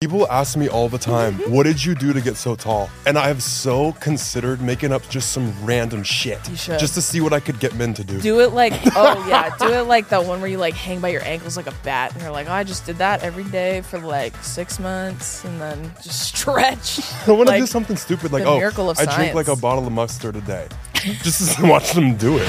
People ask me all the time, what did you do to get so tall? And I have so considered making up just some random shit. You should. Just to see what I could get men to do. Do it like, oh yeah, do it like the one where you like hang by your ankles like a bat, and you're like, oh, I just did that every day for like six months, and then just stretch. I want to like, do something stupid like, oh, I drink like a bottle of mustard a day. just to watch them do it.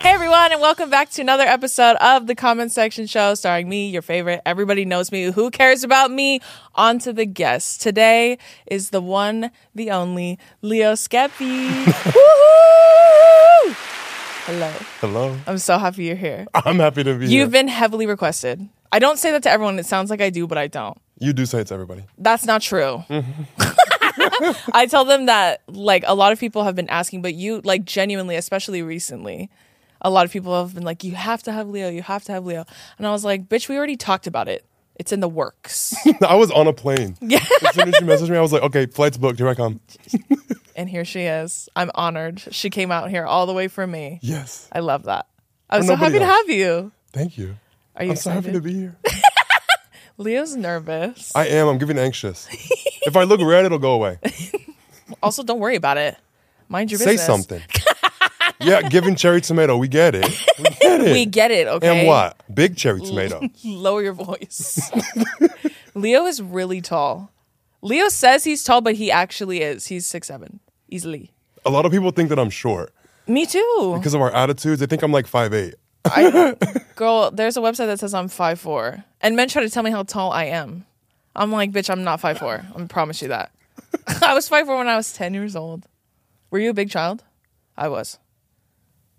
Hey everyone, and welcome back to another episode of the Comment Section Show starring me, your favorite. Everybody knows me. Who cares about me? On to the guests. Today is the one, the only, Leo Skepi. Woohoo! Hello. Hello. I'm so happy you're here. I'm happy to be here. You've been heavily requested. I don't say that to everyone. It sounds like I do, but I don't. You do say it to everybody. That's not true. Mm-hmm. I tell them that like a lot of people have been asking, but you like genuinely, especially recently, a lot of people have been like, "You have to have Leo. You have to have Leo." And I was like, "Bitch, we already talked about it. It's in the works." I was on a plane. Yeah. As soon as you messaged me, I was like, okay, flight's booked. Here I come. and here she is. I'm honored. She came out here all the way for me. Yes. I love that. I'm so happy to have you. Thank you. Are you I'm so happy to be here. Leo's nervous. I am. I'm getting anxious. if I look red, it'll go away. also, don't worry about it. Mind your business. Say something. Yeah, giving cherry tomato. We get it. We get it. We get it, okay? And what? Big cherry tomato. Lower your voice. Leo is really tall. Leo says he's tall, but he actually is. He's six seven easily. A lot of people think that I'm short Me too. because of our attitudes. They think I'm like 5'8. I, girl, there's a website that says I'm five four, and men try to tell me how tall I am. I'm like, bitch, I'm not five four. I promise you that. I was five four when I was ten years old. Were you a big child? I was.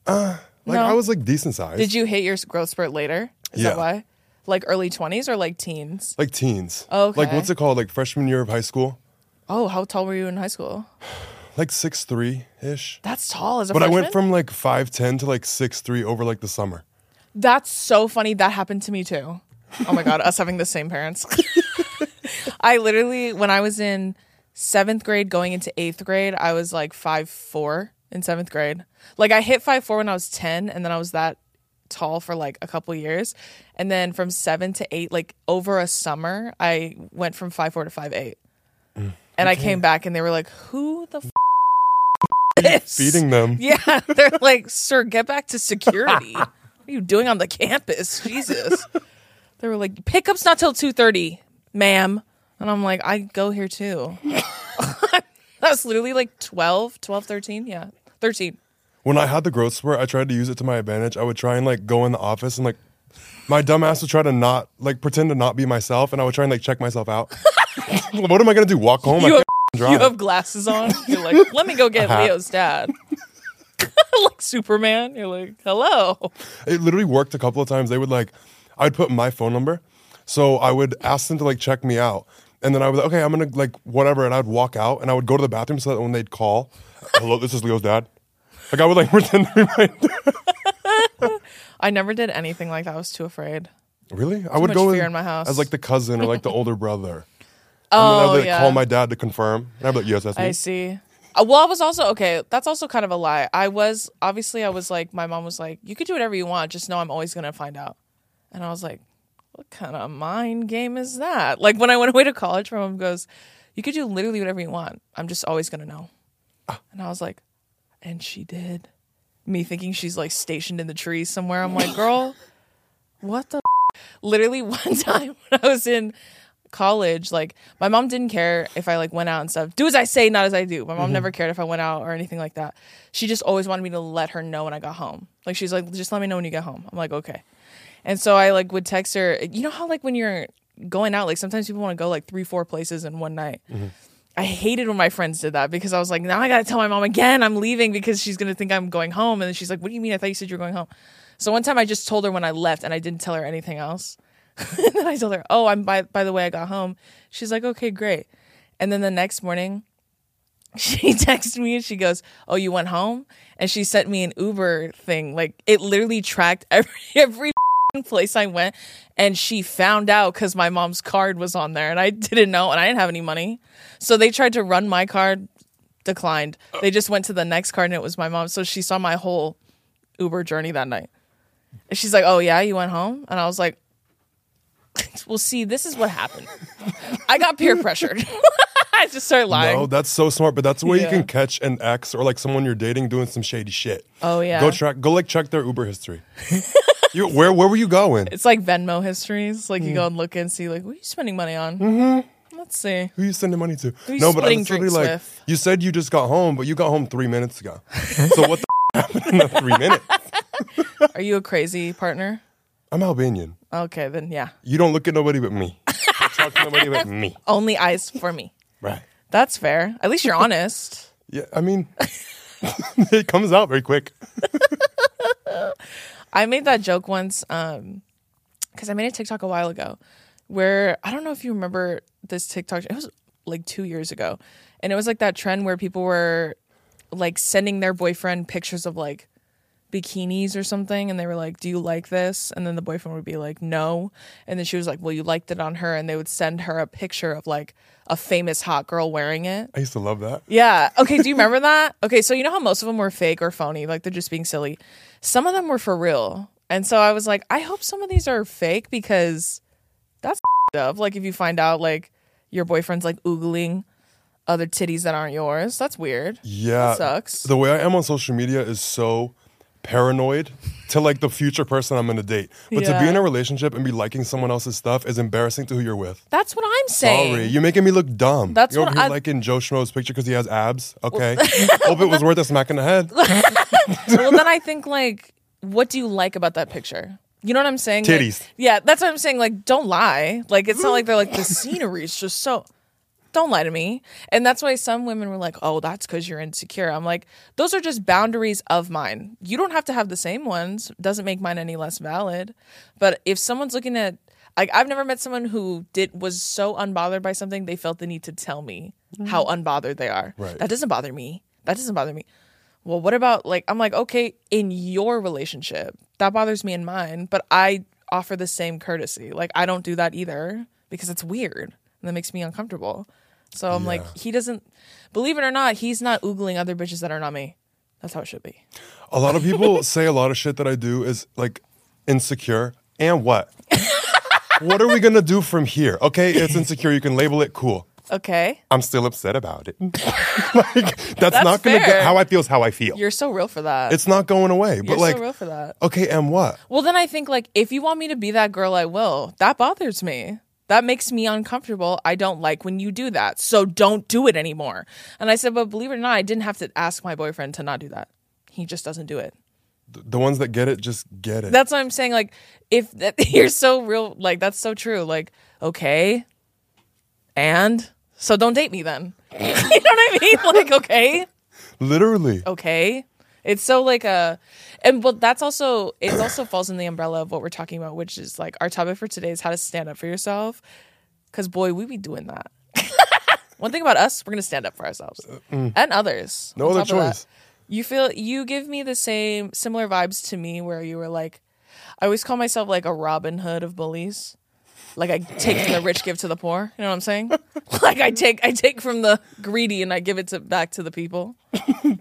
Uh, like No. I was like decent size. Did you hit your growth spurt later? Is Yeah. that why? Like early twenties or like teens? Like teens. Okay. Like what's it called? Like freshman year of high school. Oh, how tall were you in high school? Like six three ish. That's tall as a But I freshman. went from like 5'10 to like six three over like the summer. That's so funny. That happened to me too. Oh my god, us having the same parents. I literally, when I was in seventh grade, going into eighth grade, I was like five four in seventh grade. Like I hit five four when I was ten, and then I was that tall for like a couple years, and then from seven to eight, like over a summer, I went from five four to five eight, and I came back, and they were like, "Who the f- is Feeding them. yeah, they're like, sir, get back to security. what are you doing on the campus? Jesus. They were like, pickup's not till two thirty, ma'am. And I'm like, I go here too. That's literally like 12, 12, 13. Yeah. 13. When I had the growth spurt, I tried to use it to my advantage. I would try and like go in the office and like my dumb ass would try to not like pretend to not be myself and I would try and like check myself out. what am I gonna do? Walk home? I You have, you have glasses on. You're like, let me go get. Leo's dad. like Superman. You're like, hello. it literally worked a couple of times. They would like, I'd put my phone number, so I would ask them to like check me out, and then I was like, okay, I'm gonna like whatever, and I'd walk out and I would go to the bathroom so that when they'd call, hello, this is Leo's dad. Like I would like pretend to be my. I never did anything like that. I was too afraid. Really? I would much go fear in my house. as like the cousin or like the older brother. Oh, and then I'd like, yeah. call my dad to confirm. And I'd be like, yes, that's me. I see. Uh, well, I was also okay. That's also kind of a lie. I was obviously I was like my mom was like, "You could do whatever you want, just know I'm always gonna find out." And I was like, "What kind of mind game is that?" Like when I went away to college, my mom goes, "You could do literally whatever you want. I'm just always gonna know." Ah. And I was like, "And she did." Me thinking she's like stationed in the trees somewhere. I'm like, "Girl, what the?" F-? Literally one time when I was in college, like my mom didn't care if I like went out and stuff. Do as I say, not as I do. My mom never cared if I went out or anything like that. She just always wanted me to let her know when I got home. Like she's like, just let me know when you get home. I'm like, okay. And so I like would text her. You know how like when you're going out, like sometimes people want to go like three, four places in one night. Mm-hmm. I hated when my friends did that because I was like, now I gotta tell my mom again I'm leaving because she's gonna think I'm going home. And then she's like, What do you mean? I thought you said you were going home. So one time I just told her when I left and I didn't tell her anything else. and then I told her, "Oh, I'm by by the way I got home." She's like, "Okay, great." And then the next morning, she texted me and she goes, "Oh, you went home?" And she sent me an Uber thing. Like it literally tracked every every place I went, and she found out because my mom's card was on there, and I didn't know, and I didn't have any money. So they tried to run my card, declined. Oh. They just went to the next card, and it was my mom. So she saw my whole Uber journey that night. And she's like, "Oh yeah, you went home?" And I was like, "Well, see, this is what happened. I got peer pressured. I just started lying. No, that's so smart, but that's where you Yeah. can catch an ex or like someone you're dating doing some shady shit. Oh, yeah. Go track go like check their Uber history. You where where were you going? It's like Venmo histories. Like you go and look and see, like, what are you spending money on? Mm-hmm. Let's see. Who are you sending money to? Who you no, but I splitting was literally drinks like, with? you said you just got home, but you got home three minutes ago. so what the happened in the three minutes? Are you a crazy partner? I'm Albanian. Okay, then yeah. You don't look at nobody but me. Don't talk to nobody but me. Only eyes for me. Right. That's fair. At least you're honest. Yeah, I mean, it comes out very quick. I made that joke once um because I made a TikTok a while ago where I don't know if you remember this TikTok. It was like two years ago, and it was like that trend where people were like sending their boyfriend pictures of like bikinis or something and they were like do you like this and then the boyfriend would be like no and then she was like well you liked it on her and they would send her a picture of like a famous hot girl wearing it I used to love that. Yeah. Okay. Do you remember that? Okay. So you know how most of them were fake or phony, like they're just being silly. Some of them were for real, and so I was like, I hope some of these are fake because that's up. Like if you find out like your boyfriend's like oogling other titties that aren't yours, that's weird. Yeah. That sucks. The way I am on social media is so paranoid to like the future person I'm gonna date. But to be in a relationship and be liking someone else's stuff is embarrassing to who you're with. That's what I'm saying. Sorry, you're making me look dumb. That's you're what here I- liking Joe Schmo's picture because he has abs. Okay, hope it was worth a smack in the head. well, then I think like, what do you like about that picture? You know what I'm saying? Like- Titties. yeah, that's what I'm saying. Like, don't lie. Like, it's not like they're like the scenery is just so. Don't lie to me. And that's why some women were like, "Oh, that's because you're insecure." I'm like, those are just boundaries of mine. You don't have to have the same ones. Doesn't make mine any less valid. But if someone's looking at, like, I've never met someone who did was so unbothered by something they felt the need to tell me mm-hmm. how unbothered they are. Right. That doesn't bother me. That doesn't bother me well, what about like I'm like, okay, in your relationship, that bothers me in mine, but I offer the same courtesy. Like I don't do that either because it's weird and that makes me uncomfortable. So I'm like, he doesn't believe it or not, he's not oogling other bitches that are not me. That's how it should be. A lot of people say a lot of shit that I do is like insecure. And what? what are we gonna do from here? Okay, it's insecure. You can label it cool. Okay. I'm still upset about it. like that's, not gonna go. How I feel is how I feel. You're so real for that. it's not going away. You're but like, so real for that. okay, and what? Well, then I think like if you want me to be that girl, I will. That bothers me. That makes me uncomfortable. I don't like when you do that. So don't do it anymore. And I said, but believe it or not, I didn't have to ask my boyfriend to not do that. He just doesn't do it. The ones that get it just get it. That's what I'm saying. Like, if that, you're so real, like that's so true. Like, okay, and so don't date me then. you know what I mean? Like, okay. Literally. okay it's so like a and but that's also it also falls in the umbrella of what we're talking about which is like our topic for today is how to stand up for yourself because boy we be doing that one thing about us we're gonna stand up for ourselves uh, mm. and others No other of that. choice. you feel you give me the same similar vibes to me where you were like i always call myself like a robin hood of bullies like I take from the rich, give to the poor. You know what I'm saying? like I take I take from the greedy and I give it to back to the people.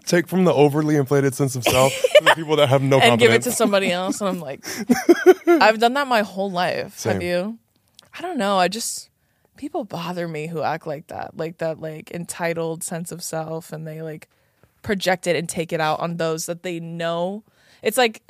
Take from the overly inflated sense of self to the people that have no and give it to somebody else. And I'm like, I've done that my whole life. Same. Have you? I don't know. I just people bother me who act like that, like that, like entitled sense of self, and they like project it and take it out on those that they know. It's like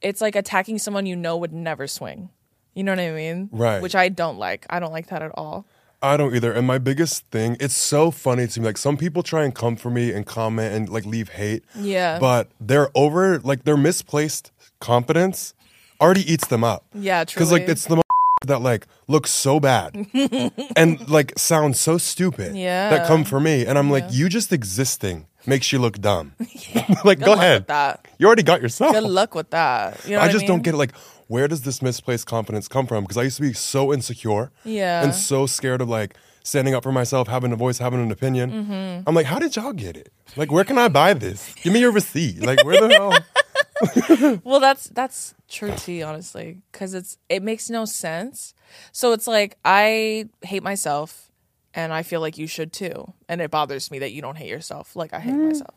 it's like attacking someone you know would never swing. You know what I mean? Right. Which I don't like. I don't like that at all. I don't either. And my biggest thing, it's so funny to me. Like some people try and come for me and comment and like leave hate. Yeah. But they're over like their misplaced confidence already eats them up. Yeah, true. Because like it's the that like looks so bad and like sounds so stupid. Yeah. That come for me. And I'm like, you just existing makes you look dumb. like go Good luck ahead. that. You already got yourself. Good luck with that. You know I just mean? don't get it. Like, where does this misplaced confidence come from? Because I used to be so insecure, Yeah. and so scared of like standing up for myself, having a voice, having an opinion. Mm-hmm. I'm like, how did y'all get it? Like, where can I buy this? Give me your receipt. Like, where the hell? Well, that's that's true tea, honestly, because it's it makes no sense. So it's like I hate myself, and I feel like you should too, and it bothers me that you don't hate yourself like I hate myself.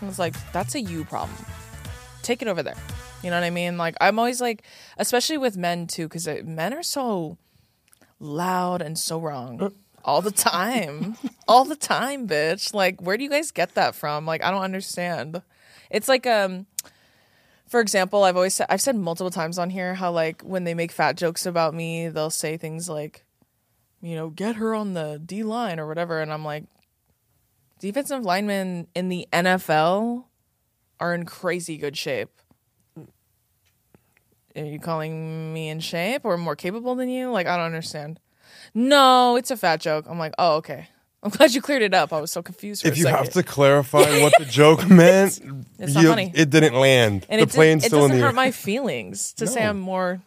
And it's like that's a you problem. Take it over there. You know what I mean? Like I'm always like, especially with men too, because men are so loud and so wrong all the time, all the time, bitch. Like, where do you guys get that from? Like, I don't understand. It's like um for example, I've always said I've said multiple times on here how like when they make fat jokes about me, they'll say things like, you know, get her on the D line or whatever, and I'm like, defensive linemen in the NFL are in crazy good shape. Are you calling me in shape or more capable than you? Like I don't understand. No, it's a fat joke. I'm like, oh okay. I'm glad you cleared it up. I was so confused for if you second. have to clarify what the joke meant, it's not you- funny. it didn't land. and the it, did- plane's it still in doesn't the hurt air. my feelings to say I'm more.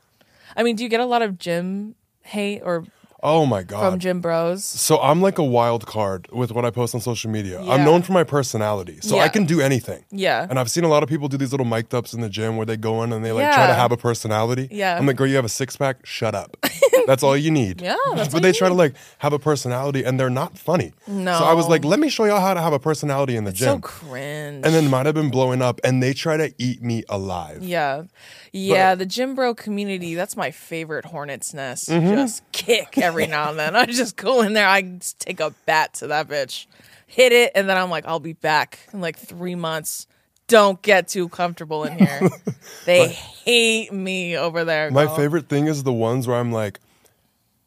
I mean, do you get a lot of gym hate or oh my god. from gym bros? So I'm like a wild card with what I post on social media. Yeah. I'm known for my personality, so Yeah. I can do anything. Yeah. And I've seen a lot of people do these little mic'd ups in the gym where they go in and they like try to have a personality. Yeah. I'm like, girl, you have a six pack. Shut up. that's all you need. Yeah, that's but they try to like have a personality and they're not funny. No. So I was like, let me show y'all how to have a personality in the So gym. So cringe. and then it might have been blowing up, and they try to eat me alive. yeah, yeah, the gym bro community. That's my favorite hornet's nest. Mm-hmm. Just kick every now and then. I just go in there. I just take a bat to that bitch, hit it, and then I'm like, I'll be back in like three months. Don't get too comfortable in here. they hate me over there. My girl. favorite thing is the ones where I'm like,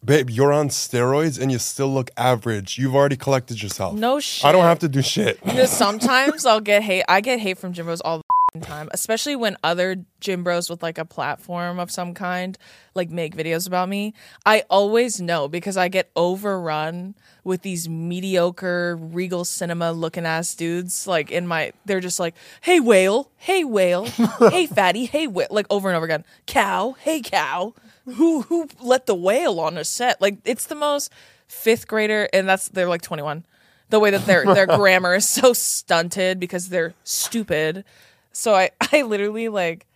babe, you're on steroids and you still look average. You've already collected yourself. No shit. I don't have to do shit. You know, sometimes I'll get hate. I get hate from gym bros all the time, especially when other gym bros with like a platform of some kind like make videos about me. I always know because I get overrun with these mediocre Regal Cinema looking ass dudes. Like in my, they're just like, "Hey whale, hey whale, hey fatty, hey whale," like over and over again. Cow, hey cow. Who who let the whale on a set? Like it's the most fifth grader, and that's they're like twenty one the way that their their grammar is so stunted because they're stupid. So I I literally like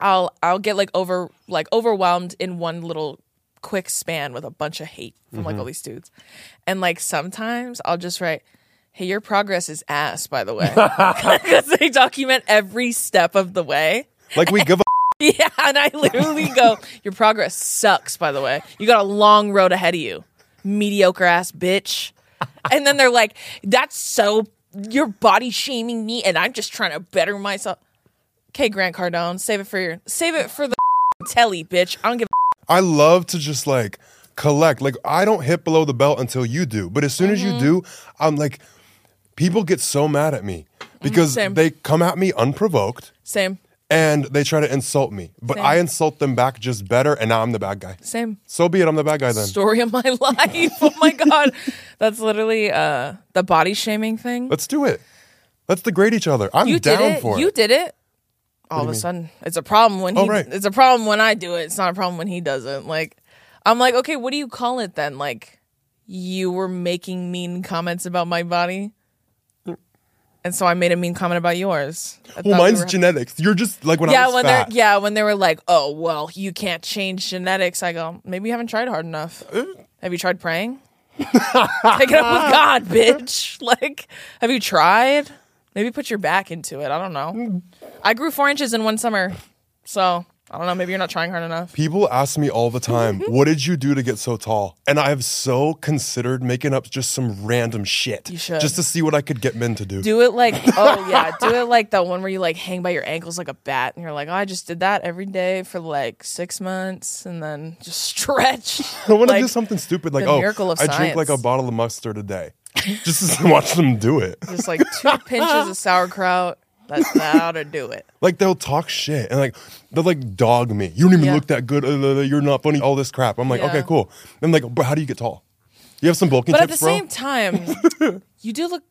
I'll I'll get like over like overwhelmed in one little quick span with a bunch of hate from like mm-hmm. all these dudes. And like sometimes I'll just write Hey, your progress is ass, by the way. Because they document every step of the way. Like we give a Yeah, and I literally go, Your progress sucks, by the way. You got a long road ahead of you. Mediocre ass bitch. And then they're like, That's so you're body shaming me and I'm just trying to better myself. Okay, Grant Cardone, save it for your save it for the telly, bitch. I don't give a I love to just like collect. Like I don't hit below the belt until you do. But as soon as you Mm-hmm. do, I'm like people get so mad at me because Same. they come at me unprovoked same. And they try to insult me. But Same. I insult them back just better and now I'm the bad guy. Same. So be it, I'm the bad guy then. Story of my life. Oh my god. That's literally uh the body shaming thing. Let's do it. Let's degrade each other. I'm you down did it. for you did it. All of a mean? sudden, it's a problem when he. Oh, right. It's a problem when I do it. It's not a problem when he doesn't. Like, I'm like, okay, what do you call it then? Like, you were making mean comments about my body, and so I made a mean comment about yours. I Well, we mine's were- genetics. You're just like when I yeah, was when fat. they're yeah, when they were like, oh well, you can't change genetics. I go, maybe you haven't tried hard enough. Uh. Have you tried praying? Take it up with God, bitch. Like, have you tried? Maybe put your back into it. I don't know. Mm. I grew four inches in one summer, so I don't know. Maybe you're not trying hard enough. People ask me all the time, what did you do to get so tall? And I have so considered making up just some random shit. You should. Just to see what I could get men to do. Do it like oh yeah, do it like the one where you like hang by your ankles like a bat, and you're like, oh, I just did that every day for like six months, and then just stretch. I want to like, do something stupid like, oh, I drink like a bottle of mustard a day. just to watch them do it. just like two pinches of sauerkraut. That's how to do it. Like they'll talk shit and like they'll like dog me. You don't even Yeah. look that good. Uh, uh, you're not funny. All this crap. I'm like, Yeah. okay, cool. I'm like, but how do you get tall? You have some bulking But at tips, the bro. same time, you do look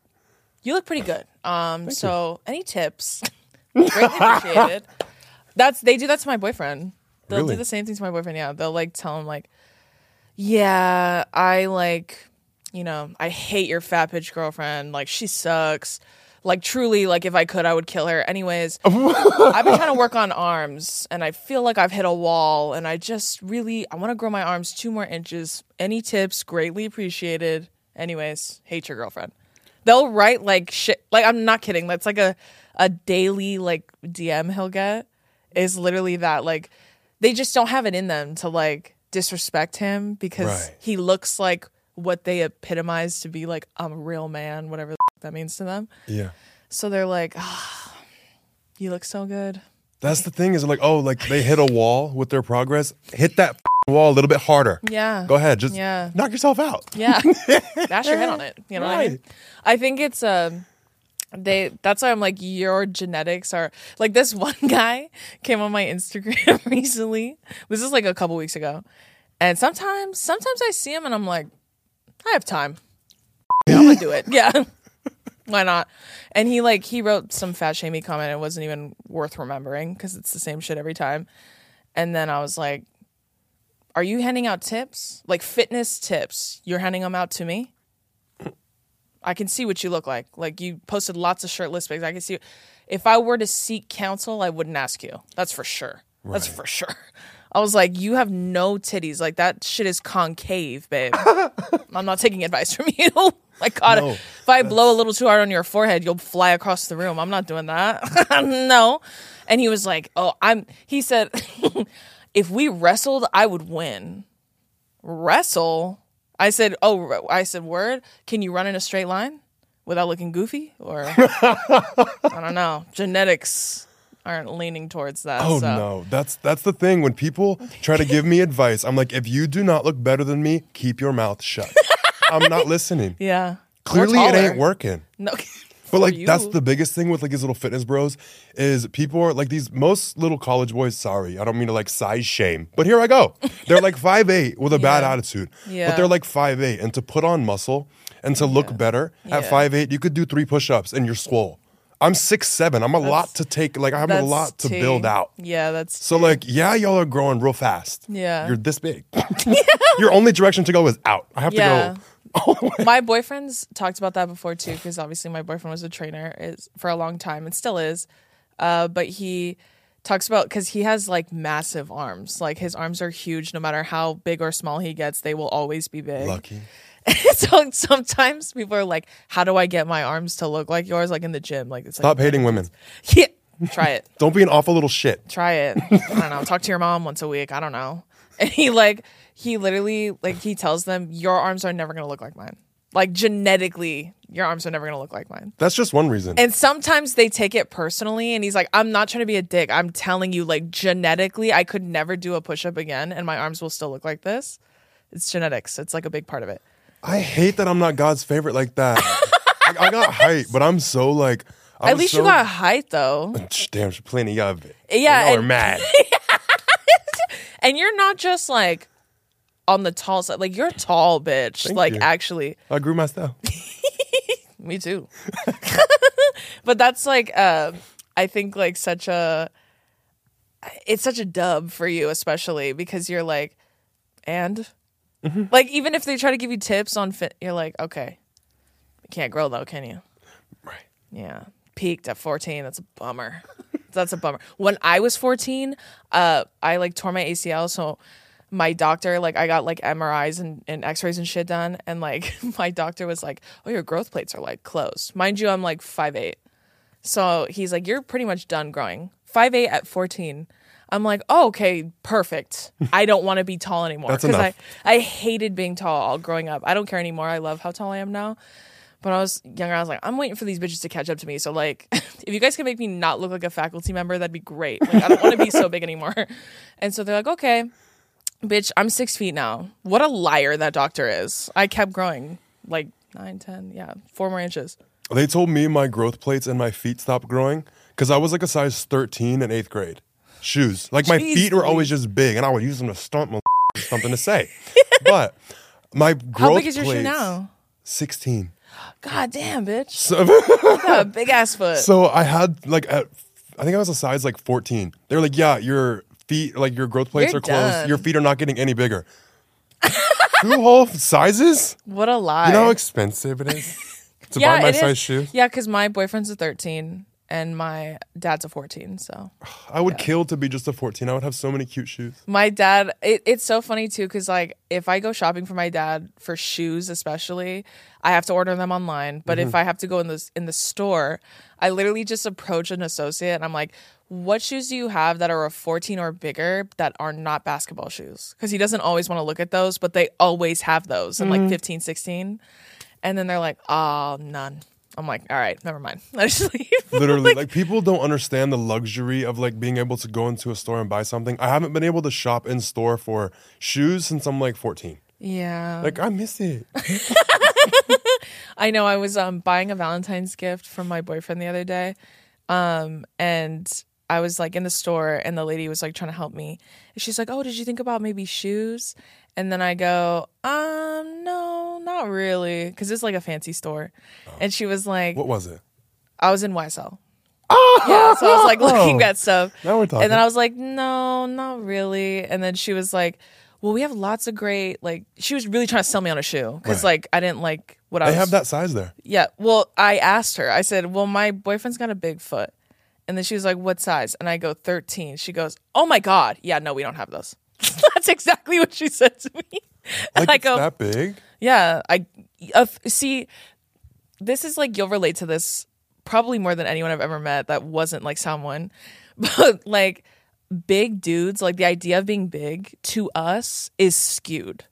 you look pretty good. Um so any tips? Greatly appreciated. That's they do that to my boyfriend. They'll Really? do the same thing to my boyfriend. Yeah, they'll like tell him like, yeah, I like, you know, I hate your fat bitch girlfriend. Like she sucks. Like truly, like if I could, I would kill her. Anyways, I've been trying to work on arms, and I feel like I've hit a wall, and I just really I want to grow my arms two more inches. Any tips? Greatly appreciated. Anyways, hate your girlfriend. They'll write like shit. Like I'm not kidding. That's like a a daily like DM he'll get is literally that. Like they just don't have it in them to like disrespect him because Right. he looks like what they epitomize to be like I'm a real man, whatever the that means to them. Yeah. So they're like, ah, you look so good. That's the thing is like, oh, like they hit a wall with their progress. Hit that wall a little bit harder. Yeah. Go ahead. Just Yeah. knock yourself out. Yeah. Bash your head on it. You know what I mean? I think it's um they that's why I'm like your genetics are like this one guy came on my Instagram recently. This is like a couple weeks ago. And sometimes sometimes I see him and I'm like, I have time. Yeah, I'm gonna do it. Yeah. Why not? And he like he wrote some fat shamey comment. It wasn't even worth remembering because it's the same shit every time. And then I was like, "Are you handing out tips? Like fitness tips? You're handing them out to me? I can see what you look like. Like you posted lots of shirtless pics. I can see. If I were to seek counsel, I wouldn't ask you. That's for sure. That's for sure. I was like, you have no titties. Like that shit is concave, babe. I'm not taking advice from you. like God, No, if I blow a little too hard on your forehead, you'll fly across the room. I'm not doing that. no. And he was like, "Oh, I'm." He said, "If we wrestled, I would win." Wrestle? I said, "Oh, I said, word. Can you run in a straight line without looking goofy?" Or I don't know. Genetics aren't leaning towards that. Oh so. no, that's that's the thing. When people try to give me advice, I'm like, if you do not look better than me, keep your mouth shut. I'm not listening. Yeah. Clearly, it ain't working. No. But like you. that's the biggest thing with like these little fitness bros is people are like these most little college boys. Sorry, I don't mean to like size shame, but here I go. They're like five eight with a bad attitude, Yeah. but they're like five eight, and to put on muscle and to look better at Yeah. five eight, you could do three push ups and you're swole. I'm six seven. I'm a lot to take. Like I have a lot to tea. build out. Yeah, that's So like, yeah, y'all are growing real fast. Yeah. you're this big. Your only direction to go is out. I have Yeah. to go. my boyfriend's talked about that before too because obviously my boyfriend was a trainer is for a long time and still is uh, but he talks about because he has like massive arms like his arms are huge no matter how big or small he gets they will always be big Lucky. so sometimes people are like how do i get my arms to look like yours like in the gym like it's Stop like hating women. yeah try it Don't be an awful little shit. try it. I don't know. Talk to your mom once a week. I don't know. And he like he literally like he tells them your arms are never gonna look like mine. Like genetically, your arms are never gonna look like mine. That's just one reason. And sometimes they take it personally, and he's like, "I'm not trying to be a dick. I'm telling you, like genetically, I could never do a push up again, and my arms will still look like this. It's genetics. It's like a big part of it. I hate that I'm not God's favorite like that. like, I got height, but I'm so like. I At was least so- you got height, though. Damn, plenty of it. Yeah, Y'all are and- mad. And you're not just like on the tall side. Like you're tall, bitch. Thank like you. actually. I grew my style. Me too. but that's like uh I think like such a it's such a dub for you especially because you're like and like even if they try to give you tips on fit you're like okay. You can't grow though, can you? Right. Yeah. Peaked at 14. That's a bummer. That's a bummer. When I was 14, uh, I like tore my ACL. So my doctor, like, I got like MRIs and, and x rays and shit done. And like, my doctor was like, oh, your growth plates are like closed. Mind you, I'm like 5'8. So he's like, you're pretty much done growing. 5'8 at 14. I'm like, oh, okay, perfect. I don't want to be tall anymore. That's I, enough. I hated being tall all growing up. I don't care anymore. I love how tall I am now. But when I was younger, I was like, I'm waiting for these bitches to catch up to me. So like, if you guys can make me not look like a faculty member, that'd be great. Like, I don't want to be so big anymore. And so they're like, okay, bitch, I'm six feet now. What a liar that doctor is. I kept growing like nine, ten, yeah, four more inches. They told me my growth plates and my feet stopped growing because I was like a size 13 in eighth grade. Shoes. Like my Jeez feet were always just big and I would use them to stomp my something to say. but my growth How big is your shoe plates- now? 16. God damn, bitch. So, a big ass foot. so I had like at I think I was a size like 14. They were like, yeah, your feet, like your growth plates You're are closed. done. Your feet are not getting any bigger. Two whole sizes? What a lie. You know how expensive it is to yeah, buy my size is. shoes? Yeah, because my boyfriend's a 13 and my dad's a 14. So I would kill to be just a 14. I would have so many cute shoes. my dad, it, it's so funny too, because like if I go shopping for my dad for shoes, especially, I have to order them online. But Mm-hmm. if I have to go in the in the store, I literally just approach an associate and I'm like, "What shoes do you have that are a 14 or bigger that are not basketball shoes?" Because he doesn't always want to look at those, but they always have those in Mm-hmm. like 15, 16. And then they're like, "Oh, none." I'm like, "All right, never mind." I just leave. Literally, like people don't understand the luxury of like being able to go into a store and buy something. I haven't been able to shop in store for shoes since I'm like 14. yeah. Like I miss it. I know I was um buying a Valentine's gift from my boyfriend the other day. Um and I was like in the store and the lady was like trying to help me. And she's like, "Oh, did you think about maybe shoes?" And then I go, "Um, no, not really, cuz it's like a fancy store." And she was like, What was it? I was in YSL. Oh, Yeah, so I was like looking at stuff. Now we're talking. And then I was like, no, not really. And then she was like, well, we have lots of great, like, she was really trying to sell me on a shoe because, Right. like, I didn't like what I They was. have that size there. Yeah. Well, I asked her, I said, well, my boyfriend's got a big foot. And then she was like, what size? And I go, 13. She goes, oh my God. Yeah, no, we don't have those. That's exactly what she said to me. Like I it's go, that big. yeah, I uh, see. This is like you'll relate to this probably more than anyone I've ever met that wasn't like someone, but like big dudes, like the idea of being big to us is skewed.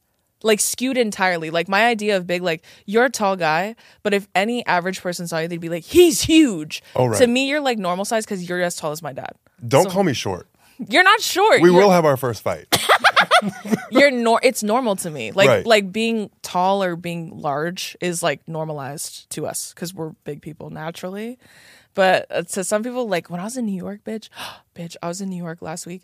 Like skewed entirely. Like my idea of big, like you're a tall guy, but if any average person saw you, they'd be like, "He's huge." Oh, right. To me, you're like normal size because you're as tall as my dad. Don't call me short. You're not short. We You're- will have our first fight. you're nor it's normal to me like Right. like being tall or being large is like normalized to us because we're big people naturally but uh, to some people like when i was in new york bitch bitch i was in new york last week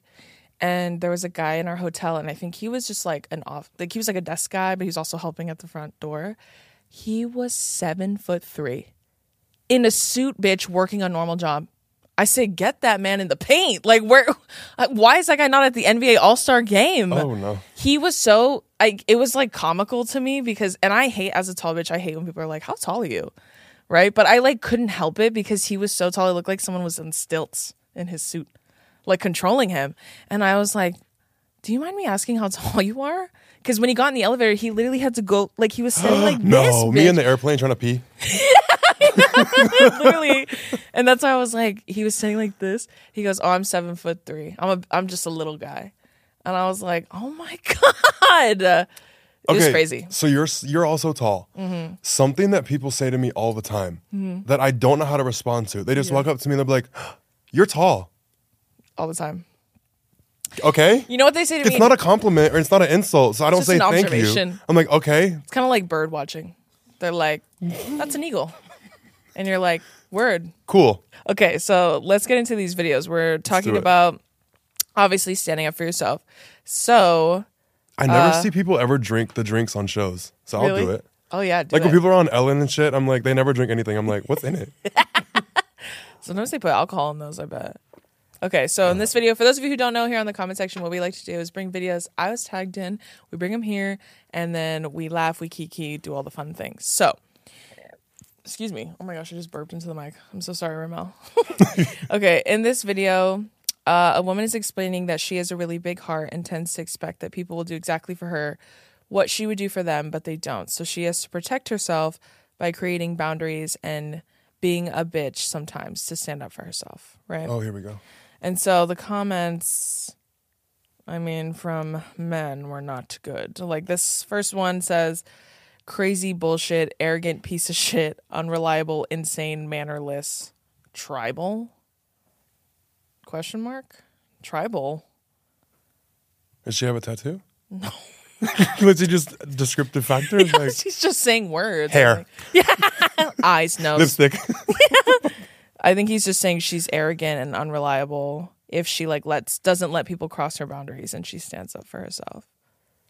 and there was a guy in our hotel and i think he was just like an off like he was like a desk guy but he was also helping at the front door he was seven foot three in a suit bitch working a normal job I say, get that man in the paint. Like, where? Why is that guy not at the NBA All Star game? Oh no. he was so I it was like comical to me because and I hate as a tall bitch, I hate when people are like, How tall are you? Right? But I like couldn't help it because he was so tall, it looked like someone was in stilts in his suit, like controlling him. And I was like, Do you mind me asking how tall you are? Because when he got in the elevator, he literally had to go like he was sitting like this. No, me in the airplane trying to pee. literally. And that's why I was like, he was saying like this. He goes, "Oh, I'm seven foot three. I'm a, I'm just a little guy." And I was like, "Oh my god!" It was crazy. Mm-hmm. So you're you're also tall. Something that people say to me all the time that I don't know how to respond to. They just walk up to me and they'll be like, "You're tall." all the time. Okay. You know what they say to It's me? not a compliment or it's not an insult, so I don't say an thank you. I'm like, okay, it's kind of like bird watching. They're like, "That's an eagle," and you're like, "Word." cool. Okay, so let's get into these videos. We're talking do it. about obviously standing up for yourself. So, I never Uh, see people ever drink the drinks on shows, so I'll really? do it. Oh yeah, do Like it. when people are on Ellen and shit, I'm like, they never drink anything. I'm like, what's in it? Sometimes they put alcohol in those, I bet. Okay, so in this video, for those of you who don't know, here on the comment section, what we like to do is bring videos I was tagged in. We bring them here, and then we laugh, we kiki, do all the fun things. So, excuse me. Oh my gosh, I just burped into the mic. I'm so sorry, Ramel. okay, in this video, uh, a woman is explaining that she has a really big heart and tends to expect that people will do exactly for her what she would do for them, but they don't. So she has to protect herself by creating boundaries and being a bitch sometimes to stand up for herself, right? Oh, here we go. And so the comments, I mean, from men were not good. Like this first one says, crazy bullshit, arrogant piece of shit, unreliable, insane, mannerless, tribal? Question mark? Tribal. Does she have a tattoo? No. Was it just descriptive factors like She's just saying words. hair, Yeah. Eyes, nose. lipstick? I think he's just saying she's arrogant and unreliable if she like lets doesn't let people cross her boundaries and she stands up for herself.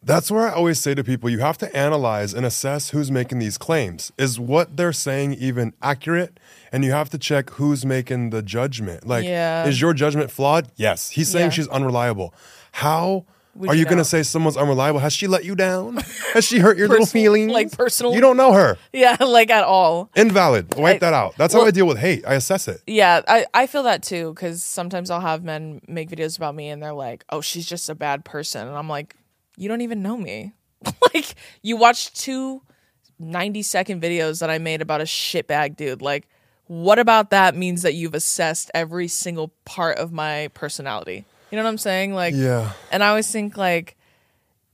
That's where I always say to people, you have to analyze and assess who's making these claims. Is what they're saying even accurate? And you have to check who's making the judgment. Like, Yeah. is your judgment flawed? Yes. He's saying Yeah. she's unreliable. How Would are you you, going to say someone's unreliable? Has she let you down? Has she hurt your little Personal- feelings? like personal- You don't know her. Yeah, like at all. Invalid. Wipe I- that out. That's well- how I deal with hate. I assess it. Yeah, I, I feel that too because sometimes I'll have men make videos about me and they're like, oh, she's just a bad person. And I'm like, you don't even know me. like, you watched two 90 second videos that I made about a shitbag dude. Like, what about that means that you've assessed every single part of my personality? You know what I'm saying? Like, Yeah. and I always think like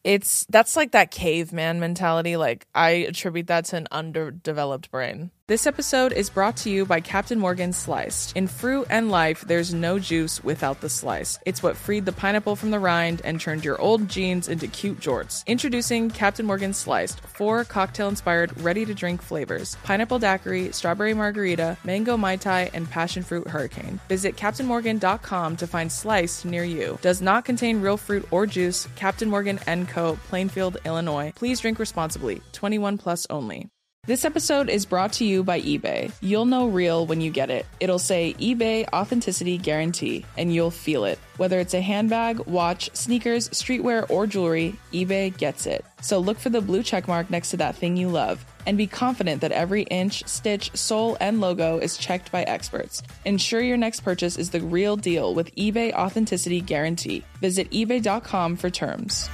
it's that's like that caveman mentality. Like I attribute that to an underdeveloped brain. This episode is brought to you by Captain Morgan Sliced. In fruit and life, there's no juice without the slice. It's what freed the pineapple from the rind and turned your old jeans into cute jorts. Introducing Captain Morgan Sliced, four cocktail-inspired, ready-to-drink flavors: pineapple daiquiri, strawberry margarita, mango mai tai, and passion fruit hurricane. Visit CaptainMorgan.com to find Sliced near you. Does not contain real fruit or juice. Captain Morgan & Co., Plainfield, Illinois. Please drink responsibly. 21 plus only. This episode is brought to you by eBay. You'll know real when you get it. It'll say eBay Authenticity Guarantee, and you'll feel it. Whether it's a handbag, watch, sneakers, streetwear, or jewelry, eBay gets it. So look for the blue checkmark next to that thing you love. And be confident that every inch, stitch, sole, and logo is checked by experts. Ensure your next purchase is the real deal with eBay Authenticity Guarantee. Visit eBay.com for terms.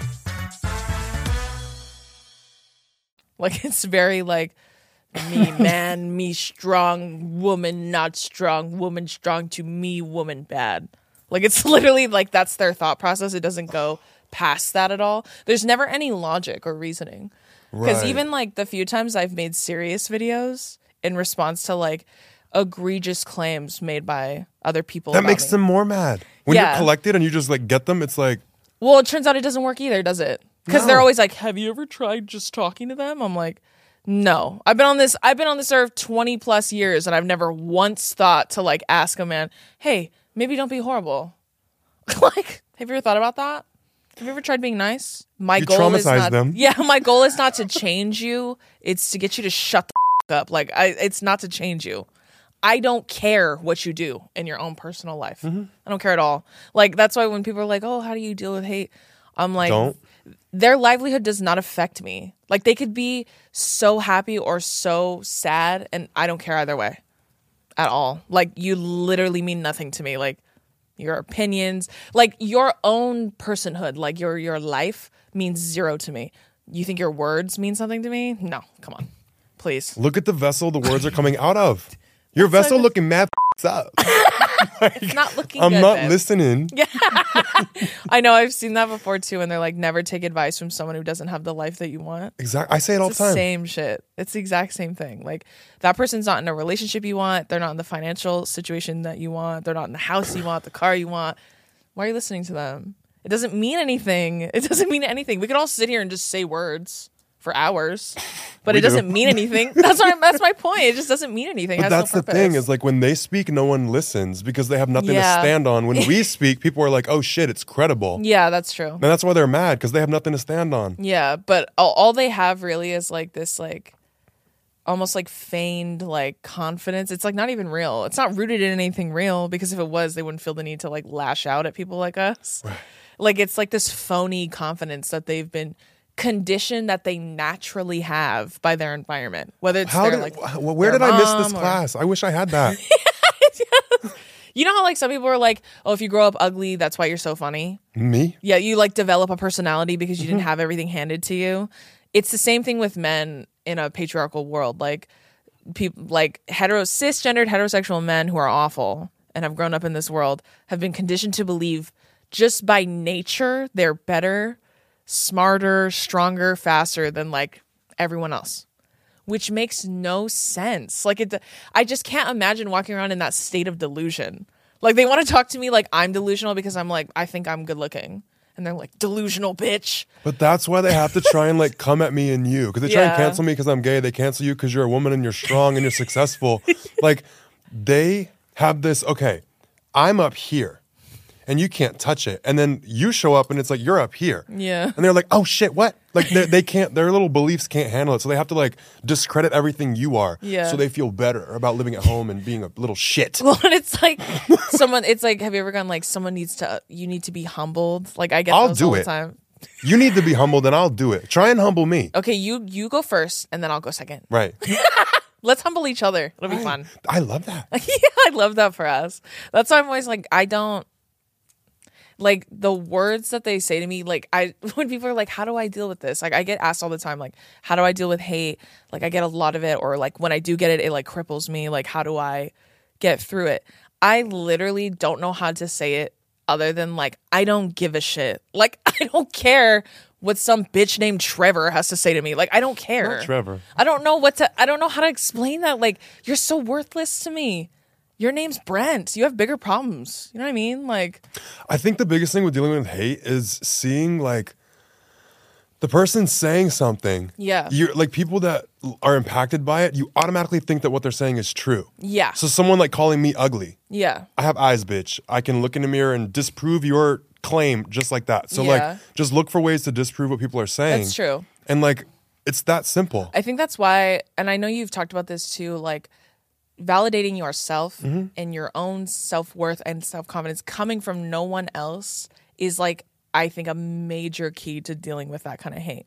Like it's very like me man, me strong, woman not strong, woman strong to me, woman bad. Like it's literally like that's their thought process. It doesn't go past that at all. There's never any logic or reasoning. Because Right. even like the few times I've made serious videos in response to like egregious claims made by other people. That makes me. them more mad. When Yeah. you're collected and you just like get them, it's like, Well, it turns out it doesn't work either, does it? Because they're always like, "Have you ever tried just talking to them?" I'm like, "No. I've been on this. I've been on this earth 20 plus years, and I've never once thought to like ask a man, "Hey, maybe don't be horrible." like, have you ever thought about that? Have you ever tried being nice? My You goal is not. them. Yeah, my goal is not to change you. It's to get you to shut the f- up. Like, I. It's not to change you. I don't care what you do in your own personal life. Mm-hmm. I don't care at all. Like that's why when people are like, "Oh, how do you deal with hate?" I'm like, Don't. Their livelihood does not affect me. Like they could be so happy or so sad, and I don't care either way at all. Like you literally mean nothing to me. Like your opinions, like your own personhood, like your your life means zero to me. You think your words mean something to me? No, come on, please. look at the vessel the words are coming out of. Your That's vessel like- looking mad up. It's not looking. I'm good, not babe. listening. I know I've seen that before too, and they're like, never take advice from someone who doesn't have the life that you want. Exactly. I say it all It's the the time. same shit. It's the exact same thing. Like that person's not in a relationship you want. They're not in the financial situation that you want. They're not in the house you want, the car you want. Why are you listening to them? It doesn't mean anything. It doesn't mean anything. We could all sit here and just say words for hours, but We it doesn't do. mean anything. That's my that's my point. It just doesn't mean anything. But has no that's the thing is like when they speak, no one listens because they have nothing Yeah. to stand on. When we speak, people are like, "Oh shit, it's credible," yeah, that's true. and that's why they're mad because they have nothing to stand on. Yeah, but all, all they have really is like this like almost like feigned like confidence. It's like not even real. It's not rooted in anything real because if it was, they wouldn't feel the need to like lash out at people like us. Like it's like this phony confidence that they've been conditioned that they naturally have by their environment. Whether it's How their did? like wh- where did I miss this or- class? I wish I had that. You know how like some people are like, "Oh, if you grow up ugly, that's why you're so funny." Me? Yeah, you like develop a personality because you didn't Mm-hmm. have everything handed to you. It's the same thing with men in a patriarchal world. Like people like hetero cisgendered heterosexual men who are awful and have grown up in this world have been conditioned to believe just by nature they're better, smarter, stronger, faster than like everyone else. Which makes no sense. Like it I just can't imagine walking around in that state of delusion. Like they want to talk to me like I'm delusional because I'm like I think I'm good looking. And they're like delusional bitch. But that's why they have to try and like come at me and you because they try and cancel me because I'm gay. They cancel you because you're a woman and you're strong and you're successful. like they have this. Okay, I'm up here, and you can't touch it. And then you show up and it's like you're up here. Yeah. And they're like, oh shit, what? Like they, they can't, their little beliefs can't handle it. So they have to like discredit everything you are. Yeah. So they feel better about living at home and being a little shit. Well, and it's like someone. It's like, have you ever gone like someone needs to? You need to be humbled. Like I get I'll do all it. the time. You need to be humbled and I'll do it. Try and humble me. Okay, you you go first, and then I'll go second. Right. Let's humble each other. It'll be fun. I love that. yeah, I love that for us. That's why I'm always like, I don't like the words that they say to me. Like, I when people are like, "How do I deal with this?" Like, I get asked all the time, like, "How do I deal with hate?" Like, I get a lot of it, or like when I do get it, it like cripples me. Like, how do I get through it? I literally don't know how to say it other than like, I don't give a shit. Like, I don't care what some bitch named Trevor has to say to me. Like, I don't care. Trevor. I don't know what to I don't know how to explain that. Like, you're so worthless to me. Your name's Brent. You have bigger problems. You know what I mean? Like, I think the biggest thing with dealing with hate is seeing like the person saying something. Yeah. You're like people that are impacted by it, you automatically think that what they're saying is true. yeah. So someone like calling me ugly. yeah. I have eyes, bitch. I can look in the mirror and disprove your claim just like that. So Yeah. like just look for ways to disprove what people are saying. That's true. And like it's that simple. I think that's why and I know you've talked about this too, like validating yourself Mm-hmm. and your own self-worth and self-confidence coming from no one else is like I think a major key to dealing with that kind of hate.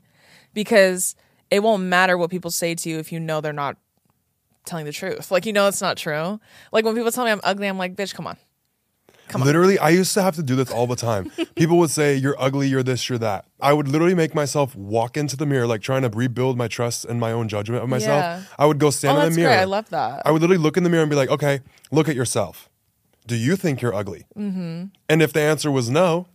Because it won't matter what people say to you if you know they're not telling the truth. Like you know it's not true. Like when people tell me I'm ugly, I'm like, bitch, come on. Come on. literally, I used to have to do this all the time. People would say, You're ugly, you're this, you're that. I would literally make myself walk into the mirror, like trying to rebuild my trust and my own judgment of myself. Yeah. I would go stand Oh, in the mirror. great. I love that. I would literally look in the mirror and be like, Okay, look at yourself. Do you think you're ugly? Mm-hmm. And if the answer was no,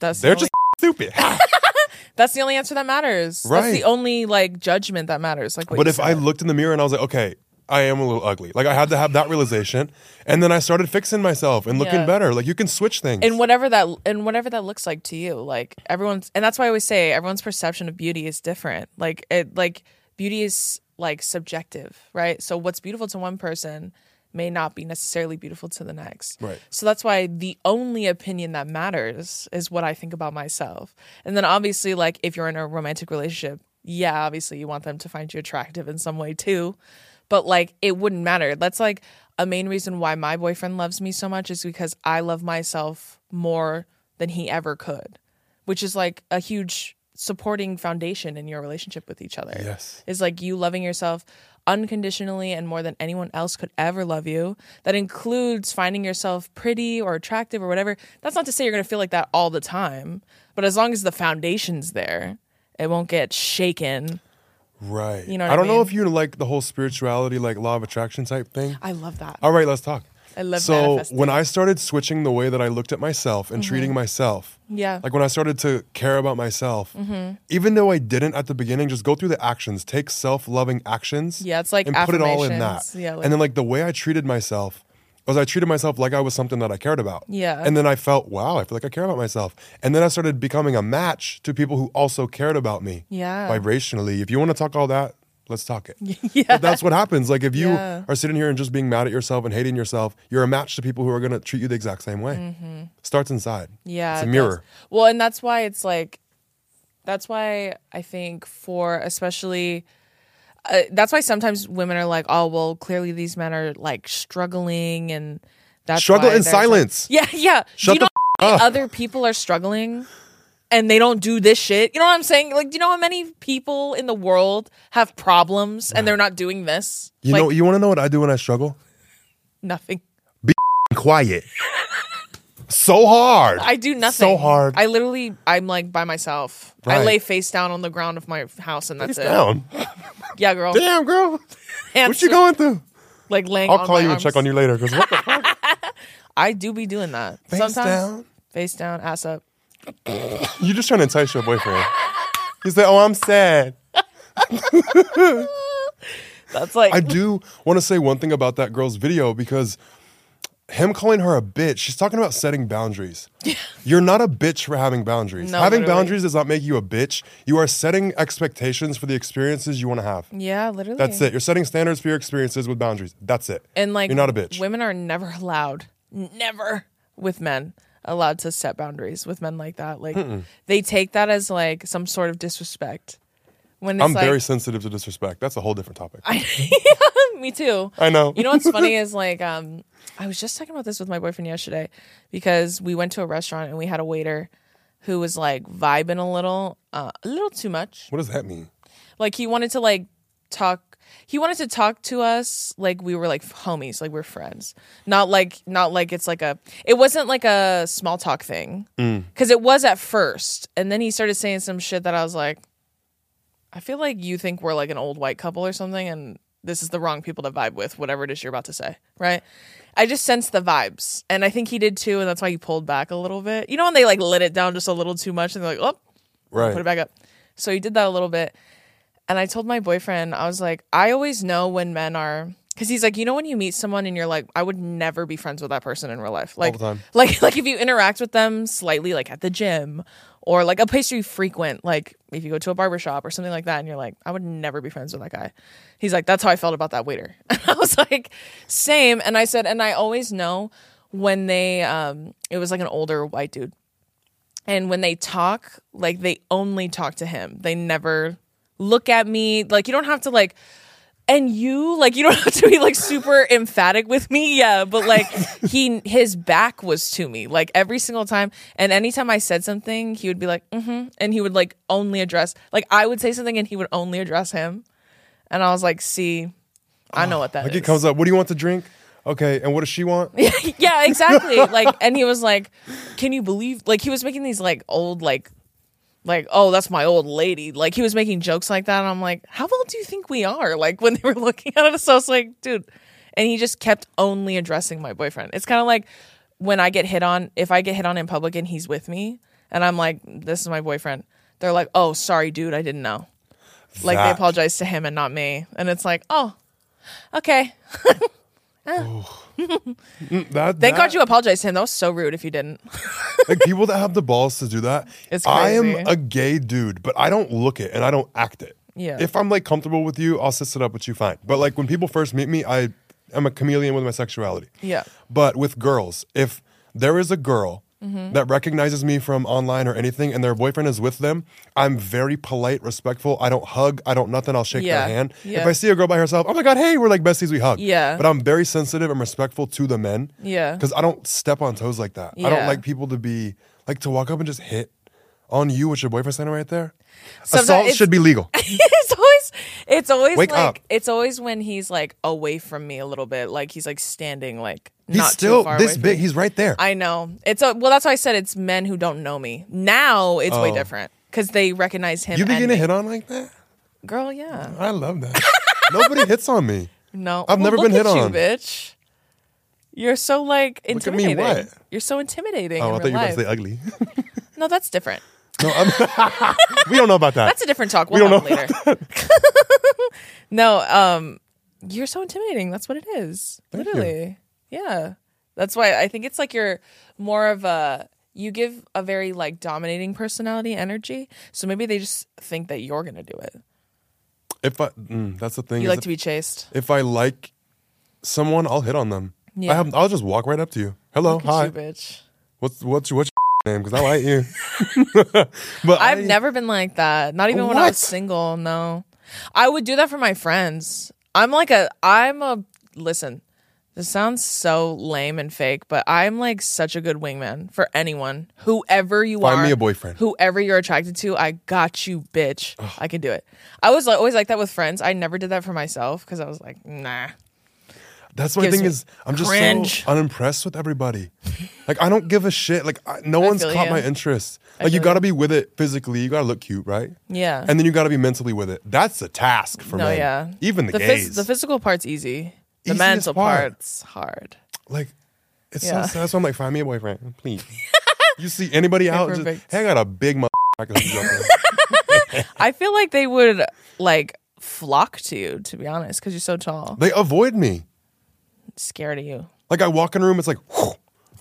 That's they're the only, just stupid. that's the only answer that matters. That's the only like judgment that matters. Like, But if I looked in the mirror and I was like, okay, I am a little ugly. Like I had to have that realization, and then I started fixing myself and looking Yeah. better. Like you can switch things. and whatever that and whatever that looks like to you, like everyone's and that's why I always say everyone's perception of beauty is different. Like it like beauty is like subjective, right? So what's beautiful to one person may not be necessarily beautiful to the next. Right. So that's why the only opinion that matters is what I think about myself. And then obviously like if you're in a romantic relationship, yeah, obviously you want them to find you attractive in some way too. But like it wouldn't matter. That's like a main reason why my boyfriend loves me so much is because I love myself more than he ever could, which is like a huge supporting foundation in your relationship with each other. Yes. Is like you loving yourself unconditionally and more than anyone else could ever love you. That includes finding yourself pretty or attractive or whatever. That's not to say you're going to feel like that all the time, but as long as the foundation's there, it won't get shaken. Right. You know I I don't know mean? if you like the whole spirituality, like law of attraction type thing. I love that. All right, let's talk. I love so. Mm-hmm. when I started switching the way that I looked at myself and treating myself, Yeah. like when I started to care about myself, even though I didn't at the beginning, just go through the actions, take self-loving actions, Yeah, it's like and put it all in that. Yeah, like- and then like the way I treated myself was I treated myself like I was something that I cared about. Yeah. and then I felt wow, I feel like I care about myself, and then I started becoming a match to people who also cared about me. Yeah. vibrationally. If you want to talk all that. Let's talk it. Yeah. But that's what happens. Like if you Yeah. are sitting here and just being mad at yourself and hating yourself, you're a match to people who are going to treat you the exact same way. Starts inside. Mm-hmm. Yeah, it's a mirror. Well, and that's why it's like, that's why I think for especially, uh, that's why sometimes women are like, oh, well, clearly these men are like struggling and that's Struggle in silence. yeah, yeah. Shut you the know f- how many up. other people are struggling and they don't do this shit. You know what I'm saying? Like, do you know how many people in the world have problems and they're not doing this? You like, know, you want to know what I do when I struggle? nothing. Be quiet. so hard. I do nothing. So hard. I literally, I'm like by myself. I lay face down on the ground of my house, and that's Face it. down. Yeah, girl. Damn, girl. What you going through? Like laying. I'll call you and check on you later. Because what the fuck? I do be doing that Face sometimes. down. Face down, ass up. You just trying to entice your boyfriend. He's like, oh, I'm sad. That's like I do want to say one thing about that girl's video because him calling her a bitch, she's talking about setting boundaries. You're not a bitch for having boundaries. No, having literally. boundaries does not make you a bitch. You are setting expectations for the experiences you want to have. yeah, literally. That's it. You're setting standards for your experiences with boundaries. That's it. And like you're not a bitch. Women are never allowed, never with men allowed to set boundaries with men like that. Like they take that as like some sort of disrespect. When it's I'm like, very sensitive to disrespect. That's a whole different topic. I, me too. I know. You know what's funny is like um I was just talking about this with my boyfriend yesterday because we went to a restaurant and we had a waiter who was like vibing a little, uh, a little too much. what does that mean? Like he wanted to like talk. He wanted to talk to us like we were like homies, like we're friends. Not like not like it's like a. It wasn't like a small talk thing because it was at first, and then he started saying some shit that I was like, I feel like you think we're like an old white couple or something, and this is the wrong people to vibe with. Whatever it is you're about to say, right? I just sensed the vibes, and I think he did too, and that's why he pulled back a little bit. You know when they like let it down just a little too much, and they're like, oh, Right. put it back up. So he did that a little bit. And I told my boyfriend, I was like, I always know when men are because he's like, you know, when you meet someone and you're like, I would never be friends with that person in real life. Like, like, like if you interact with them slightly, like at the gym or like a place you frequent, like if you go to a barber shop or something like that, and you're like, I would never be friends with that guy. He's like, that's how I felt about that waiter. And I was like, same. And I said, and I always know when they, um, it was like an older white dude and when they talk like they only talk to him they never look at me like you don't have to like and you like you don't have to be like super emphatic with me yeah but like he his back was to me like every single time and anytime i said something he would be like mm-hmm and he would like only address like i would say something and he would only address him and i was like see i know what that is. Like it comes up. What do you want to drink? Okay. And what does she want? yeah, exactly. like, and he was like, "Can you believe?" Like, he was making these like old like, like, "Oh, that's my old lady." Like, he was making jokes like that. And I'm like, "How old do you think we are?" Like when they were looking at us, I was like, "Dude," and he just kept only addressing my boyfriend. It's kind of like when I get hit on. If I get hit on in public and he's with me, and I'm like, "This is my boyfriend," they're like, "Oh, sorry, dude, I didn't know." Like they apologize to him and not me, and it's like, "Oh, okay." Mm, That, Thank that- God you apologized to him. That was so rude if you didn't. like people that have the balls to do that. It's I am crazy. a gay dude, but I don't look it and I don't act it. Yeah. If I'm like comfortable with you, I'll sit it up with you fine. But like when people first meet me, I am a chameleon with my sexuality. Yeah. But with girls, if there is a girl Mm-hmm. that recognizes me from online or anything and their boyfriend is with them, I'm very polite, respectful. I don't hug, I don't nothing, I'll shake Yeah. their hand. Yeah. If I see a girl by herself, oh my god, hey, we're like besties, we hug. Yeah. But I'm very sensitive and respectful to the men. Yeah. Because I don't step on toes like that. I don't like people to be like to walk up and just hit on you with your boyfriend standing right there. Sometimes Assault should be legal. it's always it's always Wake like up. it's always when he's like away from me a little bit, like he's like standing like He's not still too far this from big. me. He's right there. I know. It's a, well that's why I said it's men who don't know me. Now it's way Oh. different cuz they recognize him you and begin to me. hit on like that? Girl, yeah. I love that. Nobody hits on me. No. I've never look been hit at you, on. bitch. You're so like Look at me, intimidating. what? You're so intimidating Oh, in I real thought you were about life. to say ugly. no, that's different. No, I'm, we don't know about that. That's a different talk. We We'll don't have it later. no, um, you're so intimidating. That's what it is. Thank you. Literally. Yeah. That's why I think it's like you're more of a you give a very like dominating personality energy. So maybe they just think that you're gonna do it. if I, mm, that's the thing. You like to be chased. if I like someone, I'll hit on them. Yeah. I have, I'll just walk right up to you. Hello, hi. you, bitch. What's what's your, what's name? Because I like you. but I've I- never been like that. Not even when I was single. No, I would do that for my friends. I'm like a. I'm a. Listen, this sounds so lame and fake, but I'm like such a good wingman for anyone, whoever you Find are. me a boyfriend. Whoever you're attracted to, I got you, bitch. I can do it. I was like, always like that with friends. I never did that for myself because I was like, nah. That's my Gives thing me is I'm just cringe. so unimpressed with everybody. like I don't give a shit. Like I, no one's feel caught you. my interest. Like you feel got to be with it physically. You got to look cute, right? Yeah. And then you got to be mentally with it. That's a task for no, men. yeah. Even the, the, gays. phys- the physical part's easy. The Easiest mental part. part's hard. like it's Yeah. so sad. So I'm like, find me a boyfriend, please. you see anybody out? Just, perfect. hey, I got a big mother. I can hook you up with." I feel like they would like flock to you, to be honest, because you're so tall. they avoid me. Scared of you. Like I walk in a room, it's like,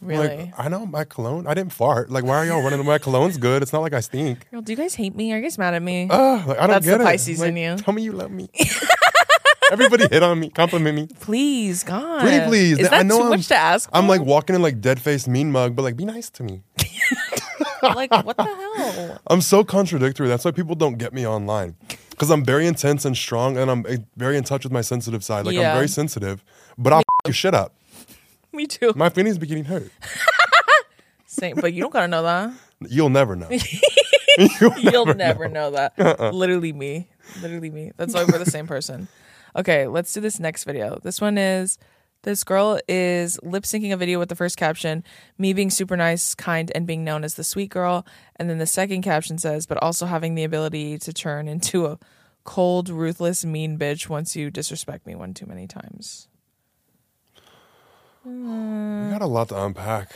Really? Like, I know my cologne. I didn't fart. Like, why are y'all running? My cologne's good. It's not like I stink. Girl, do you guys hate me? Are you guys mad at me? Uh, like, I don't That's get the it. Pisces Like, in you. Tell me you love me. Everybody hit on me, compliment me. Please, God. Pretty please. Is that I know too I'm, much to ask? I'm like walking in like dead faced mean mug, but like be nice to me. like, what the hell? I'm so contradictory. That's why people don't get me online. Because I'm very intense and strong, and I'm eh, very in touch with my sensitive side. Like Yeah. I'm very sensitive, but I'll f- your shit up. Me too. My feelings be getting hurt. Same, but you don't gotta know that. You'll never know. You'll never, know, that. Uh-uh. Literally me. Literally me. That's why we're the same person. Okay, let's do this next video. This one is this girl is lip syncing a video with the first caption, me being super nice, kind, and being known as the sweet girl. And then the second caption says, but also having the ability to turn into a cold, ruthless, mean bitch once you disrespect me one too many times. We mm. got a lot to unpack.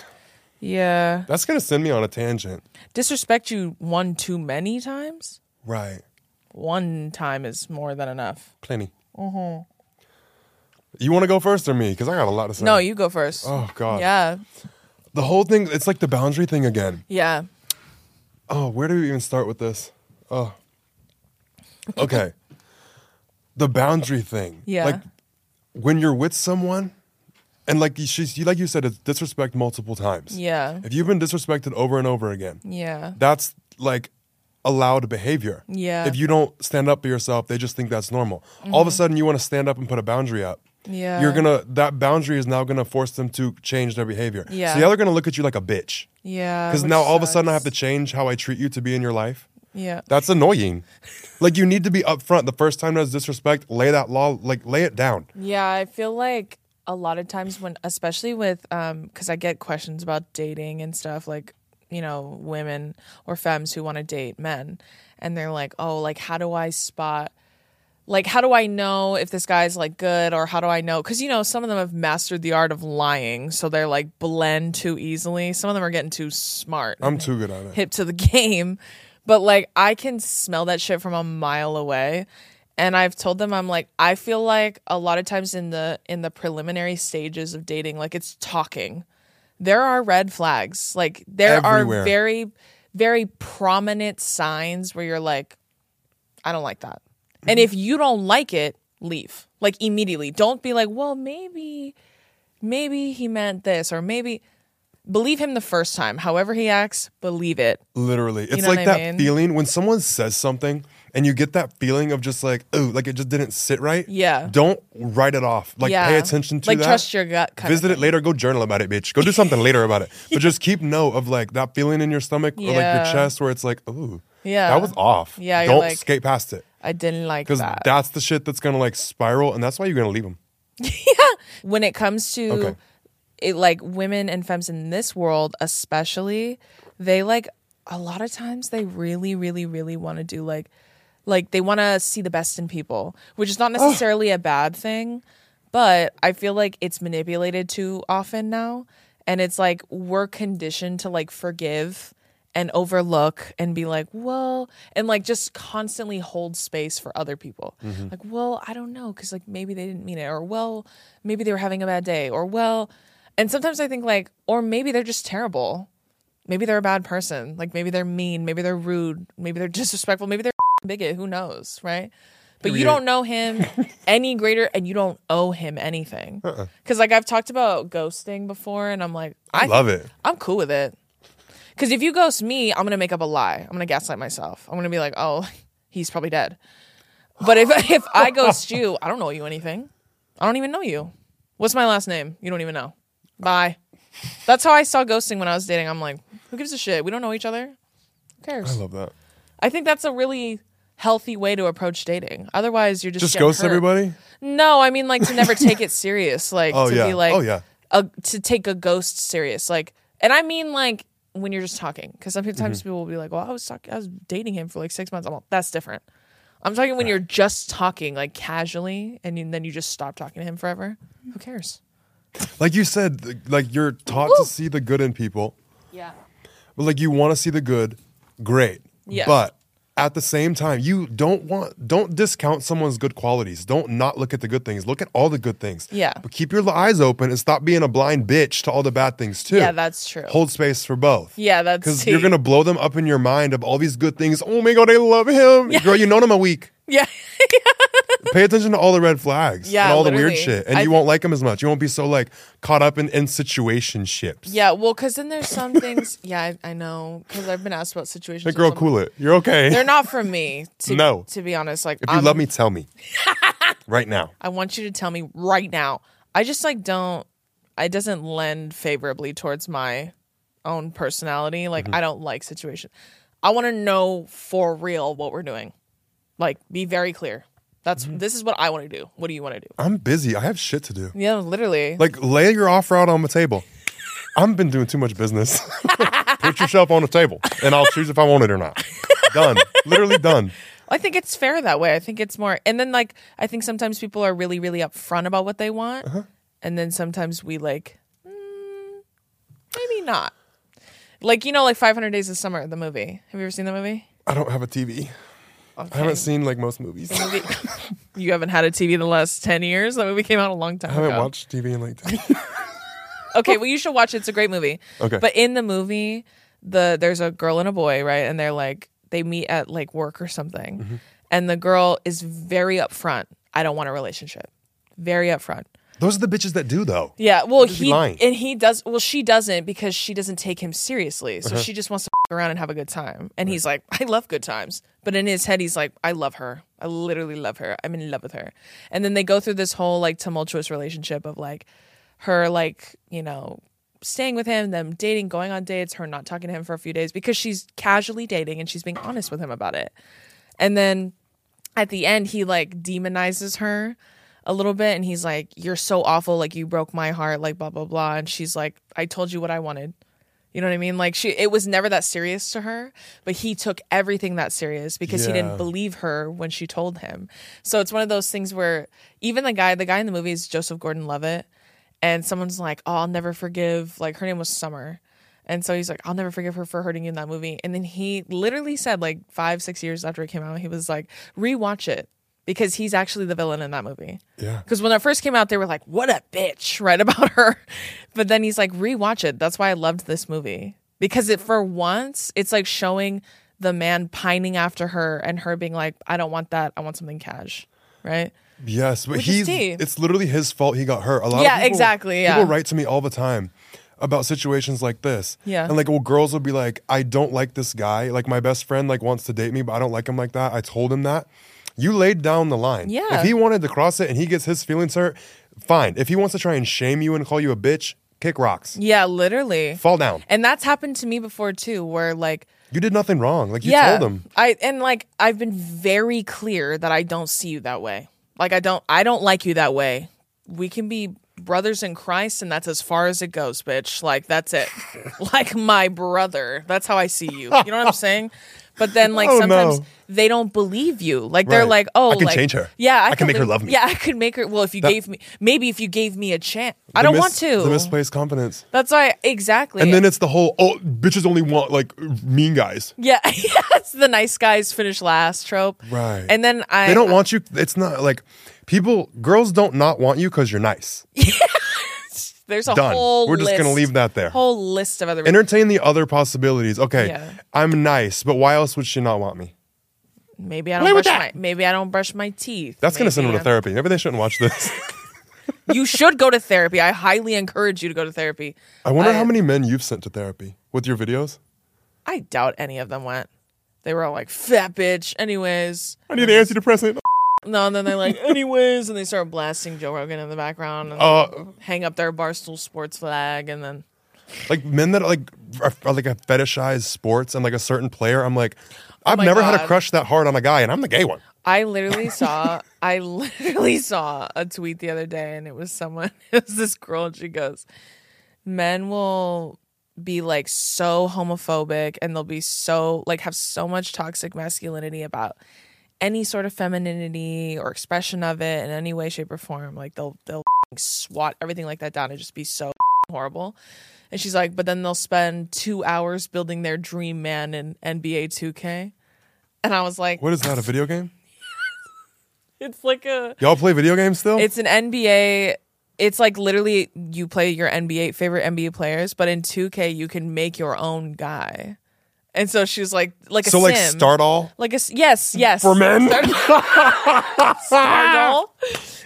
Yeah. That's gonna send me on a tangent. Disrespect you one too many times? Right. One time is more than enough. Plenty. Mm-hmm. You want to go first or me? Because I got a lot to say. No, you go first. Oh God. Yeah. The whole thing. It's like the boundary thing again. Yeah. Oh, where do we even start with this? Oh. Okay. the boundary thing. Yeah. Like when you're with someone, and like she's like you said, it's disrespect multiple times. Yeah. If you've been disrespected over and over again, Yeah. that's like allowed behavior. Yeah. If you don't stand up for yourself, they just think that's normal. All of a sudden, you want to stand up and put a boundary up. Mm-hmm. Yeah. You're gonna that boundary is now gonna force them to change their behavior. Yeah. So now they're gonna look at you like a bitch. Yeah. Because now all of a sudden I have to change how I treat you to be in your life. Yeah. That's annoying. like you need to be upfront. The first time there's disrespect, lay that law, like lay it down. Yeah, I feel like a lot of times when especially with um cuz I get questions about dating and stuff like, you know, women or femmes who want to date men and they're like, "Oh, like how do I spot like how do I know if this guy's like good or how do I know cuz you know some of them have mastered the art of lying, so they're like blend too easily. Some of them are getting too smart. I'm too good at it. hip to the game. But like I can smell that shit from a mile away. And I've told them I'm like I feel like a lot of times in the in the preliminary stages of dating like it's talking. There are red flags. Like there Everywhere. are very very prominent signs where you're like I don't like that. And mm-hmm. if you don't like it, leave. Like immediately. Don't be like, "Well, maybe maybe he meant this or maybe believe him the first time. However he acts, believe it. Literally. It's know like that mean? feeling when someone says something and you get that feeling of just like, oh, like it just didn't sit right. Yeah. Don't write it off. Like yeah. pay attention to it. like that. trust your gut. Visit it later. Go journal about it, bitch. Go do something later about it. But just keep note of like that feeling in your stomach or like your chest where it's like, ooh, Yeah. that was off. Yeah, don't like- skate past it I didn't like because that. that's the shit that's gonna like spiral, and that's why you're gonna leave them. Yeah. When it comes to Okay. it, like women and femmes in this world, especially, they like a lot of times they really, really, really want to do like, like they want to see the best in people, which is not necessarily a bad thing, but I feel like it's manipulated too often now, and it's like we're conditioned to like forgive and overlook and be like, well, and like just constantly hold space for other people. Mm-hmm. Like, well, I don't know, because like maybe they didn't mean it, or well, maybe they were having a bad day, or well, and sometimes I think like, or maybe they're just terrible. Maybe they're a bad person. Like maybe they're mean, maybe they're rude, maybe they're disrespectful, maybe they're bigot. Who knows, right? But you don't know him any greater, and you don't owe him anything. Uh-uh. Because like I've talked about ghosting before, and I'm like, I, love it. I'm cool with it. Because if you ghost me, I'm gonna make up a lie. I'm gonna gaslight myself. I'm gonna be like, oh, he's probably dead. But if if I ghost you, I don't know you anything. I don't even know you. What's my last name? You don't even know. Bye. That's how I saw ghosting when I was dating. I'm like, who gives a shit? We don't know each other. Who cares? I love that. I think that's a really healthy way to approach dating. Otherwise, you're just Just ghost hurt. everybody. No, I mean like to never take it serious. Like Oh to yeah. be like oh yeah. a, to take a ghost serious. Like, and I mean like when you're just talking, because sometimes Mm-hmm. people will be like, "Well, I was talking, I was dating him for like six months." I'm like, that's different. I'm talking when you're just talking like casually, and you- then you just stop talking to him forever. Who cares? Like you said, like you're taught Woo. to see the good in people, Yeah. but like you want to see the good. Great. Yeah. But at the same time, you don't want don't discount someone's good qualities. Don't not look at the good things. Look at all the good things. Yeah. But keep your eyes open and stop being a blind bitch to all the bad things too. Yeah, that's true. Hold space for both. Yeah, that's Because you're gonna blow them up in your mind of all these good things. Oh my god, I love him. Girl, you known him a week. Yeah. Pay attention to all the red flags Yeah, and all the weird shit, and I you thi- won't like them as much. You won't be so like caught up in in situationships. Yeah, well, because then there's some things. Yeah, I, I know because I've been asked about situations. Hey, girl, cool it. You're okay. They're not for me. To, No. to be honest, like if you I'm- love me, tell me right now. I want you to tell me right now. I just like don't. It doesn't lend favorably towards my own personality. Like Mm-hmm. I don't like situations. I want to know for real what we're doing. Like be very clear. That's Mm-hmm. this is what I want to do. What do you want to do? I'm busy. I have shit to do. Yeah, literally. Like lay your offer out on the table. I've been doing too much business. Put yourself on the table, and I'll choose if I want it or not. Done. Literally done. I think it's fair that way. I think it's more, and then like I think sometimes people are really, really upfront about what they want, Uh-huh. and then sometimes we like, mm, maybe not. Like you know, like Five Hundred Days of Summer, the movie. Have you ever seen the movie? I don't have a TV. I haven't seen like most movies. Movie. you haven't had a TV in the last ten years. That movie came out a long time I haven't ago. watched TV in like 10 Okay, well you should watch it. It's a great movie. Okay. But in the movie, the there's a girl and a boy, right? And they're like they meet at like work or something. Mm-hmm. And the girl is very upfront. I don't want a relationship. Very upfront. Those are the bitches that do though. Yeah, well, just he lying. and he does. Well, she doesn't because she doesn't take him seriously. Uh-huh. So she just wants to f- around and have a good time. And he's like, I love good times. But in his head, he's like, I love her. I literally love her. I'm in love with her. And then they go through this whole like tumultuous relationship of like her like you know staying with him, them dating, going on dates, her not talking to him for a few days because she's casually dating and she's being honest with him about it. And then at the end he like demonizes her a little bit and he's like you're so awful like you broke my heart like blah blah blah and she's like i told you what i wanted you know what i mean like she it was never that serious to her but he took everything that serious because he Yeah. didn't believe her when she told him so it's one of those things where even the guy the guy in the movie is joseph gordon-levitt and someone's like oh i'll never forgive like her name was summer and so he's like, I'll never forgive her for hurting you in that movie. And then he literally said, like five, six years after it came out, he was like, rewatch it because he's actually the villain in that movie. Yeah. Because when it first came out, they were like, what a bitch, right about her. But then he's like, rewatch it. That's why I loved this movie because it, for once, it's like showing the man pining after her and her being like, I don't want that. I want something cash. Right. Yes, but Which he's it's literally his fault he got hurt. A lot Yeah, of people, exactly, yeah. People write to me all the time about situations like this. Yeah. And like well girls will be like, I don't like this guy. Like my best friend like wants to date me, but I don't like him like that. I told him that. You laid down the line. Yeah. If he wanted to cross it and he gets his feelings hurt, fine. If he wants to try and shame you and call you a bitch, kick rocks. Yeah, literally. Fall down. And that's happened to me before too, where like, You did nothing wrong. Like you yeah, told him. I and like I've been very clear that I don't see you that way. Like I don't I don't like you that way. We can be brothers in Christ and that's as far as it goes, bitch. Like that's it. like my brother. That's how I see you. You know what I'm saying? But then like Oh, sometimes no. they don't believe you. Like they're Right. like, "Oh, I can like- change her. Yeah, I can make her love me. Yeah, I could make her Well, if you gave me maybe if you gave me a chance. I The don't mis- want to. The misplaced confidence. That's why exactly. And then it's the whole oh bitches only want like mean guys. Yeah, yes, the nice guys finish last trope. Right. And then I They don't want you. It's not like people. Girls don't not want you because you're nice. there's a Done. whole We're just gonna leave that there. Whole list of other Entertain the other possibilities. Okay, Yeah. I'm nice, but why else would she not want me? maybe I don't with brush my maybe I don't brush my teeth. That's gonna send them to therapy. Maybe they shouldn't watch this. You should go to therapy. I highly encourage you to go to therapy. I wonder I- how many men you've sent to therapy with your videos. I doubt any of them went. They were all like fat bitch. Anyways, I need an antidepressant. No, and then they're like anyways, and they start blasting Joe Rogan in the background and Uh, hang up their barstool sports flag, and then like men that like are, are like a fetishize sports and like a certain player. I'm like, I've my never had a God. crush that hard on a guy, and I'm the gay one. I literally saw I literally saw a tweet the other day and it was someone it was this girl and she goes men will be like so homophobic and they'll be so like have so much toxic masculinity about any sort of femininity or expression of it in any way shape or form like they'll they'll swat everything like that down and just be so horrible and she's like but then they'll spend 2 hours building their dream man in NBA 2K and I was like What is that? A video game? it's like a Y'all play video games still? It's an NBA. It's like literally you play your NBA favorite NBA players, but in 2K you can make your own guy, And so she was like, like a So like sim. Stardoll Like a yes, yes. for men. Stardoll.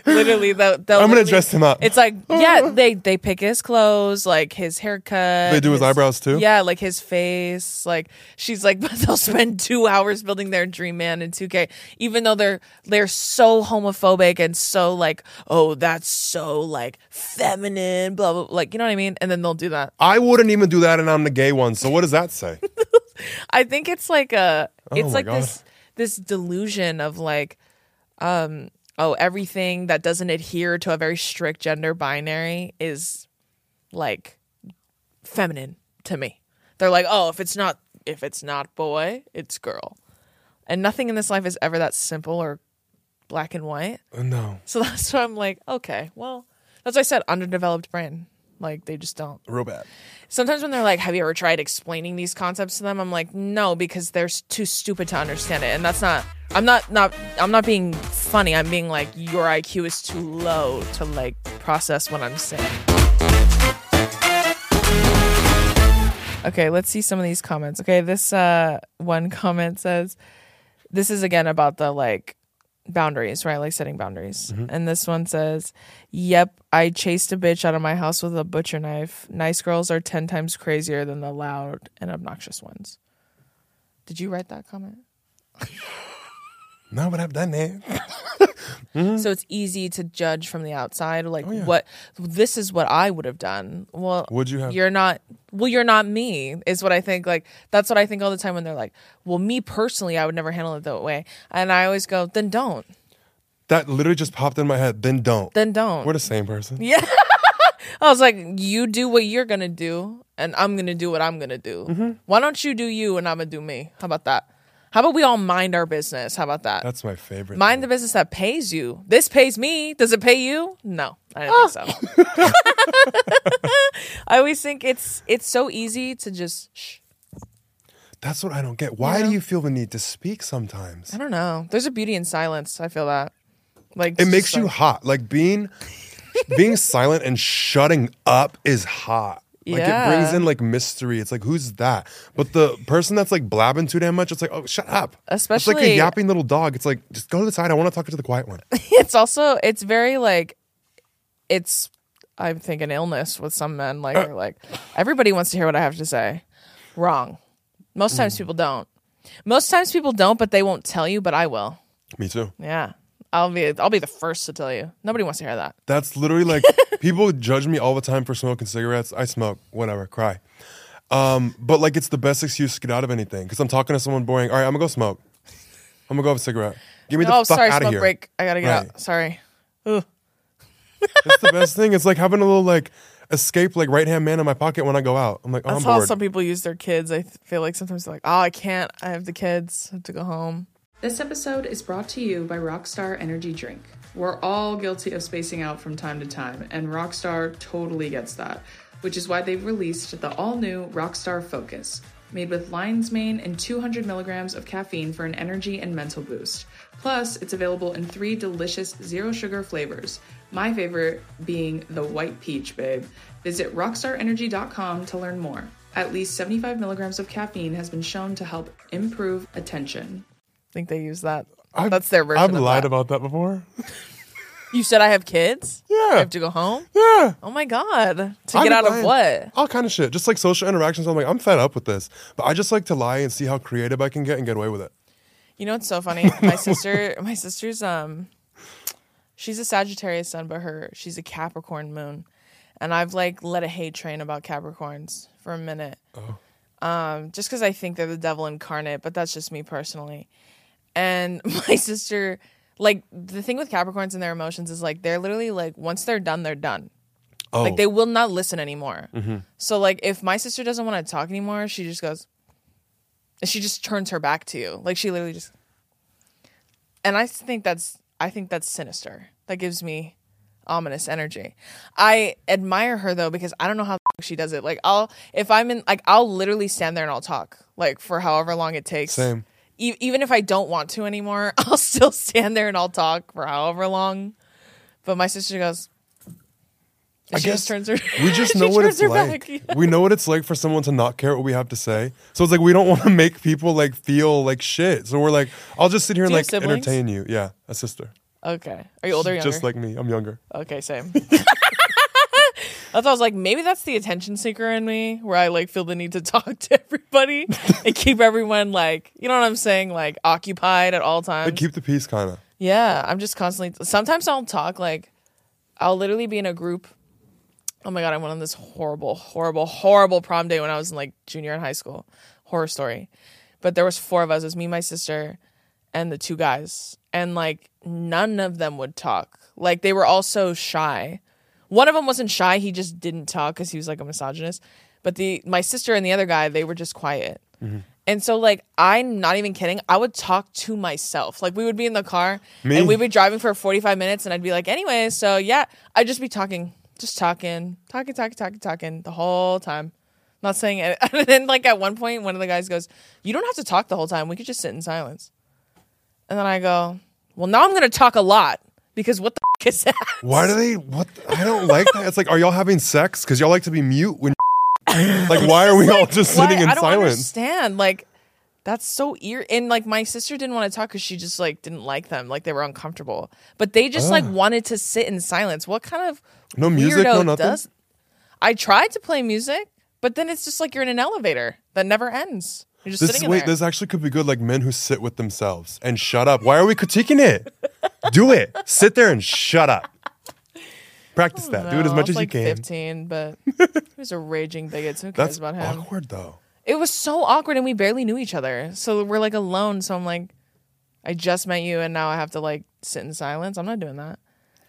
literally, the, the I'm gonna dress him up. It's like yeah, they they pick his clothes, like his haircut. They do his eyebrows, too? Yeah, like his face. Like she's like, but they'll spend two hours building their dream man in 2K, even though they're they're so homophobic and so like, oh, that's so like feminine, blah blah. Like you know what I mean? And then they'll do that. I wouldn't even do that, and I'm the gay one. So what does that say? I think it's like a it's my like God. this this delusion of like um oh everything that doesn't adhere to a very strict gender binary is like feminine to me. They're like, "Oh, if it's not if it's not boy, it's girl." And nothing in this life is ever that simple or black and white. No, So that's why I'm like, "Okay, well, that's why I said underdeveloped brain." Like they just don't real bad. sometimes when they're like, "Have you ever tried explaining these concepts to them?" I'm like, "No, because they're too stupid to understand it." And that's not. I'm not not. I'm not being funny. I'm being like, your IQ is too low to like process what I'm saying. Okay, let's see some of these comments. Okay, this uh one comment says, "This is again about the like." Boundaries, right? Like setting boundaries. Mm-hmm. And this one says, Yep, I chased a bitch out of my house with a butcher knife. Nice girls are 10 times crazier than the loud and obnoxious ones. Did you write that comment? No, but I've done it. So it's easy to judge from the outside, like Oh, yeah. what this is what I would have done. Well, Would you have? You're not. Well, you're not me. Is what I think. Like that's what I think all the time when they're like, "Well, me personally, I would never handle it that way," and I always go, "Then don't. That literally just popped in my head. Then don't. Then don't." We're the same person. Yeah. I was like, you do what you're gonna do, and I'm gonna do what I'm gonna do. Mm-hmm. Why don't you do you and I'm gonna do me? How about that? How about we all mind our business? How about that? That's my favorite. mind the business that pays you. This pays me. Does it pay you? No, I don't think so. Ah. I always think it's it's so easy to just. Shh. That's what I don't get. Why Yeah. do you feel the need to speak sometimes? I don't know. There's a beauty in silence. I feel that. Like It it's makes just you like- hot. Like being being silent and shutting up is hot. Like it brings in like mystery. It's like who's that? But the person that's like blabbing too damn much, it's like oh shut up. Especially it's like a yapping little dog. It's like just go to the side. I want to talk to the quiet one. it's also it's very like it's I think an illness with some men like are like everybody wants to hear what I have to say. Wrong. Most times mm. people don't. Most times people don't, but they won't tell you, but I will. Me too. Yeah. I'll be I'll be the first to tell you. Nobody wants to hear that. That's literally like people judge me all the time for smoking cigarettes. I smoke, whatever, cry. Um, but like it's the best excuse to get out of anything because I'm talking to someone boring. All right, I'm gonna go smoke. I'm gonna go have a cigarette. Give me the oh, fuck sorry, out of smoke here. break. I gotta get Right. out. Sorry. It's the best thing. It's like having a little like escape like right hand man in my pocket when I go out. I'm like, oh, That's I'm how bored. some people use their kids. I feel like sometimes they're like, oh, I can't. I have the kids. I have to go home. This episode is brought to you by Rockstar Energy Drink. We're all guilty of spacing out from time to time, and Rockstar totally gets that, which is why they've released the all new Rockstar Focus, made with lion's mane and 200 milligrams of caffeine for an energy and mental boost. Plus, it's available in three delicious zero sugar flavors. My favorite being the white peach, babe. Visit rockstarenergy.com to learn more. At least 75 milligrams of caffeine has been shown to help improve attention. I think they use that. I've- That's their version. I've of lied that. about that before. You said I have kids. Yeah, I have to go home. yeah. Oh my god! To get been out of lying. what? All kind of shit. Just like social interactions. I'm like, I'm fed up with this. But I just like to lie and see how creative I can get and get away with it. You know what's so funny? My sister, my sister's um, she's a Sagittarius sun, but her she's a Capricorn moon, and I've like let a hate train about Capricorns for a minute. Um, just because I think they're the devil incarnate, but that's just me personally. And my sister, like the thing with Capricorns and their emotions is like they're literally like once they're done, they're done. Oh, Like they will not listen anymore. Mm-hmm. So like if my sister doesn't want to talk anymore, she just goes she just turns her back to you. Like she literally just And I think that's I think that's sinister. That gives me ominous energy. I admire her though because I don't know how the f- she does it. Like I'll if I'm in like I'll literally stand there and I'll talk like for however long it takes. Same. E- even if I don't want to anymore, I'll still stand there and I'll talk for however long. But my sister goes, I she just turns her. we just know what it's like. We know what it's like for someone to not care what we have to say. So it's like we don't want to make people like feel like shit. So we're like, I'll just sit here and Do you like siblings? entertain you. Yeah, a sister. Okay. Are you older or younger? Just like me. I'm younger. Okay, same. I thought I was like, maybe that's the attention seeker in me, where I like feel the need to talk to everybody and keep everyone like, you know what I'm saying, like occupied at all times. Like keep the peace, kind of. yeah, I'm just constantly. Sometimes I'll talk like, I'll literally be in a group. Oh my god, I went on this horrible, horrible, horrible prom day when I was in like junior in high school. Horror story. But there was four of us. It was me, my sister, and the two guys. And like none of them would talk. Like they were all so shy. One of them wasn't shy, he just didn't talk because he was like a misogynist. But the my sister and the other guy, they were just quiet. Mm-hmm. And so like I'm not even kidding, I would talk to myself. Like we would be in the car Me? and we'd be driving for 45 minutes and I'd be like, anyway, so yeah, I'd just be talking, just talking, talking, talking, talking, talking the whole time. Not saying it. And then like at one point, one of the guys goes, You don't have to talk the whole time. We could just sit in silence. And then I go, Well, now I'm gonna talk a lot because what the f- is that? Why do they? What? I don't like that. It's like, are y'all having sex? Because y'all like to be mute when. like, why are we all just sitting in I don't silence? understand. Like, that's so ear. And like, my sister didn't want to talk because she just like didn't like them. Like, they were uncomfortable. But they just like ah. wanted to sit in silence. What kind of No music, no weirdo nothing? does? I tried to play music, but then it's just like you're in an elevator that never ends. You're just This sitting in wait, there. this actually could be good. Like men who sit with themselves and shut up. Why are we critiquing it? Do it. Sit there and shut up. Practice that. Do it as much as like you can. 15, but he was a raging bigot. So who cares That's about him? awkward though. It was so awkward, and we barely knew each other. So we're like alone. So I'm like, I just met you, and now I have to like sit in silence. I'm not doing that.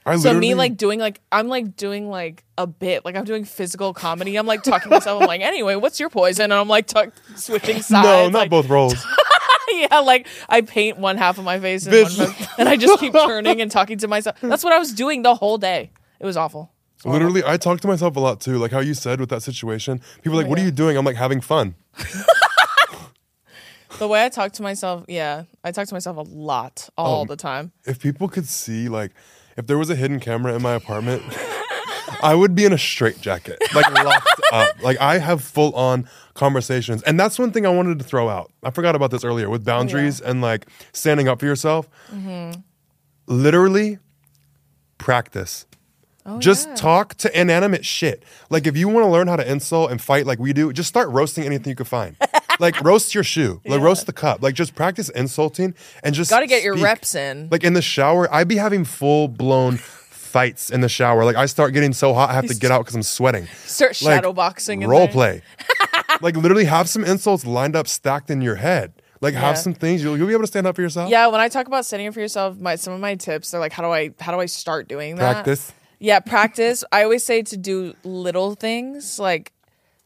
I So me like doing like I'm like doing like a bit like I'm doing physical comedy. I'm like talking to myself. I'm like, anyway, what's your poison? And I'm like tuck switching sides. no, not like, both roles. yeah, like I paint one half of my face and, Bitch. one half- and I just keep turning and talking to myself. That's what I was doing the whole day. It was awful. It was horrible. Literally, I talk to myself a lot too. Like how you said with that situation. People are like, Oh, "What are you doing?" I'm like, "Having fun." The way I talk to myself, yeah, I talk to myself a lot, all Oh. the time. If people could see, like, if there was a hidden camera in my apartment, I would be in a straitjacket, like locked up. Like I have full on conversations, and that's one thing I wanted to throw out. I forgot about this earlier with boundaries and like standing up for yourself. Mm-hmm. Literally, practice. Oh, just yeah. talk to inanimate shit. Like if you want to learn how to insult and fight like we do, just start roasting anything you can find. like roast your shoe, like Yeah. roast the cup. Like just practice insulting and just Got to get your reps in. Like in the shower, I'd be having full blown fights in the shower. Like I start getting so hot, I have to get out because I'm sweating. Start Like, shadow boxing. Role play. like literally have some insults lined up, stacked in your head. Like have Yeah. some things you'll, you'll be able to stand up for yourself. Yeah, when I talk about standing up for yourself, my some of my tips are like, how do I how do I start doing that? Practice. Yeah, practice. I always say to do little things like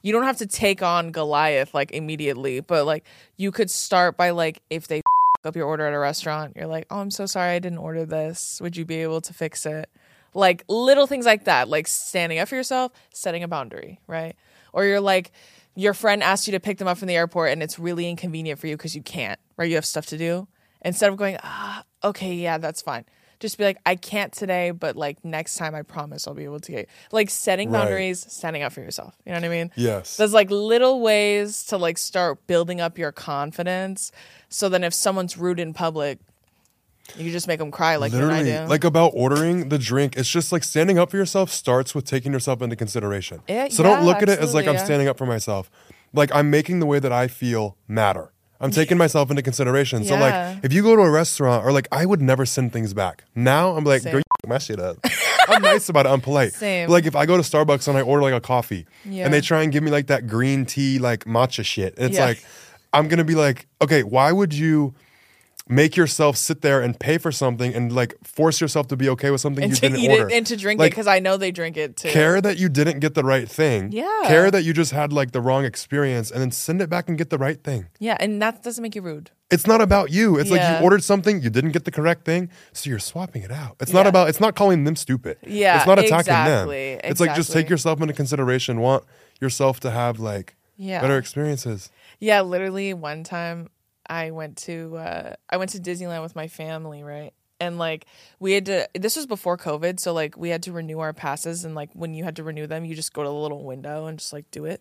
you don't have to take on Goliath like immediately, but like you could start by like if they up your order at a restaurant, you're like, "Oh, I'm so sorry I didn't order this. Would you be able to fix it?" Like little things like that, like standing up for yourself, setting a boundary, right? Or you're like your friend asked you to pick them up from the airport and it's really inconvenient for you because you can't, right? You have stuff to do. Instead of going, "Ah, okay, yeah, that's fine." Just be like, I can't today, but like next time, I promise I'll be able to get. Like setting Right. boundaries, standing up for yourself. You know what I mean? Yes. There's like little ways to like start building up your confidence. So then, if someone's rude in public, you can just make them cry like you and I Literally, do. like about ordering the drink, it's just like standing up for yourself starts with taking yourself into consideration. Yeah, so don't look at it as like I'm yeah. standing up for myself. Like I'm making the way that I feel matter. I'm taking myself into consideration. So Yeah. like if you go to a restaurant or like I would never send things back. Now I'm like, Same. girl, you my shit up. I'm nice about it. I'm polite. Same. Like if I go to Starbucks and I order like a coffee Yeah. and they try and give me like that green tea like matcha shit, it's Yeah. like I'm gonna be like, okay, why would you? Make yourself sit there and pay for something and like force yourself to be okay with something and you to didn't eat order. it and to drink it Like, because I know they drink it too. care that you didn't get the right thing. Yeah. Care that you just had like the wrong experience and then send it back and get the right thing. Yeah, and that doesn't make you rude. It's not about you. It's like Yeah. you ordered something, you didn't get the correct thing, so you're swapping it out. It's not Yeah. about it's not calling them stupid. Yeah, It's not attacking exactly, them. It's like just take yourself into consideration. Want yourself to have like Yeah. better experiences. Yeah, literally one time I went to uh I went to Disneyland with my family, right? and like we had to. This was before COVID, so like we had to renew our passes, and like when you had to renew them, you just go to the little window and just like do it.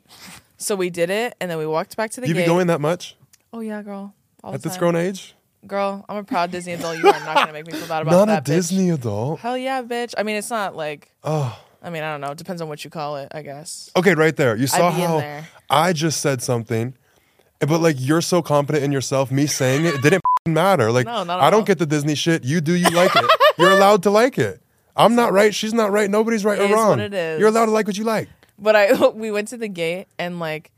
So we did it, and then we walked back to the You gate. be going that much oh yeah, girl. All at this time. grown age? Girl, I'm a proud Disney adult. You are not gonna make me feel bad about Not that. Not a bitch. Disney adult. Hell yeah, bitch. I mean, it's not like. Oh. I mean, I don't know. It depends on what you call it, I guess. Okay, right there. You saw how. I just said something, but like you're so confident in yourself. Me saying it, it didn't matter. Like No, I don't all. get the Disney shit. You do. You like it. You're allowed to like it. I'm not right. She's not right. Nobody's right It or is wrong. what it is. You're allowed to like what you like. But I we went to the gate and like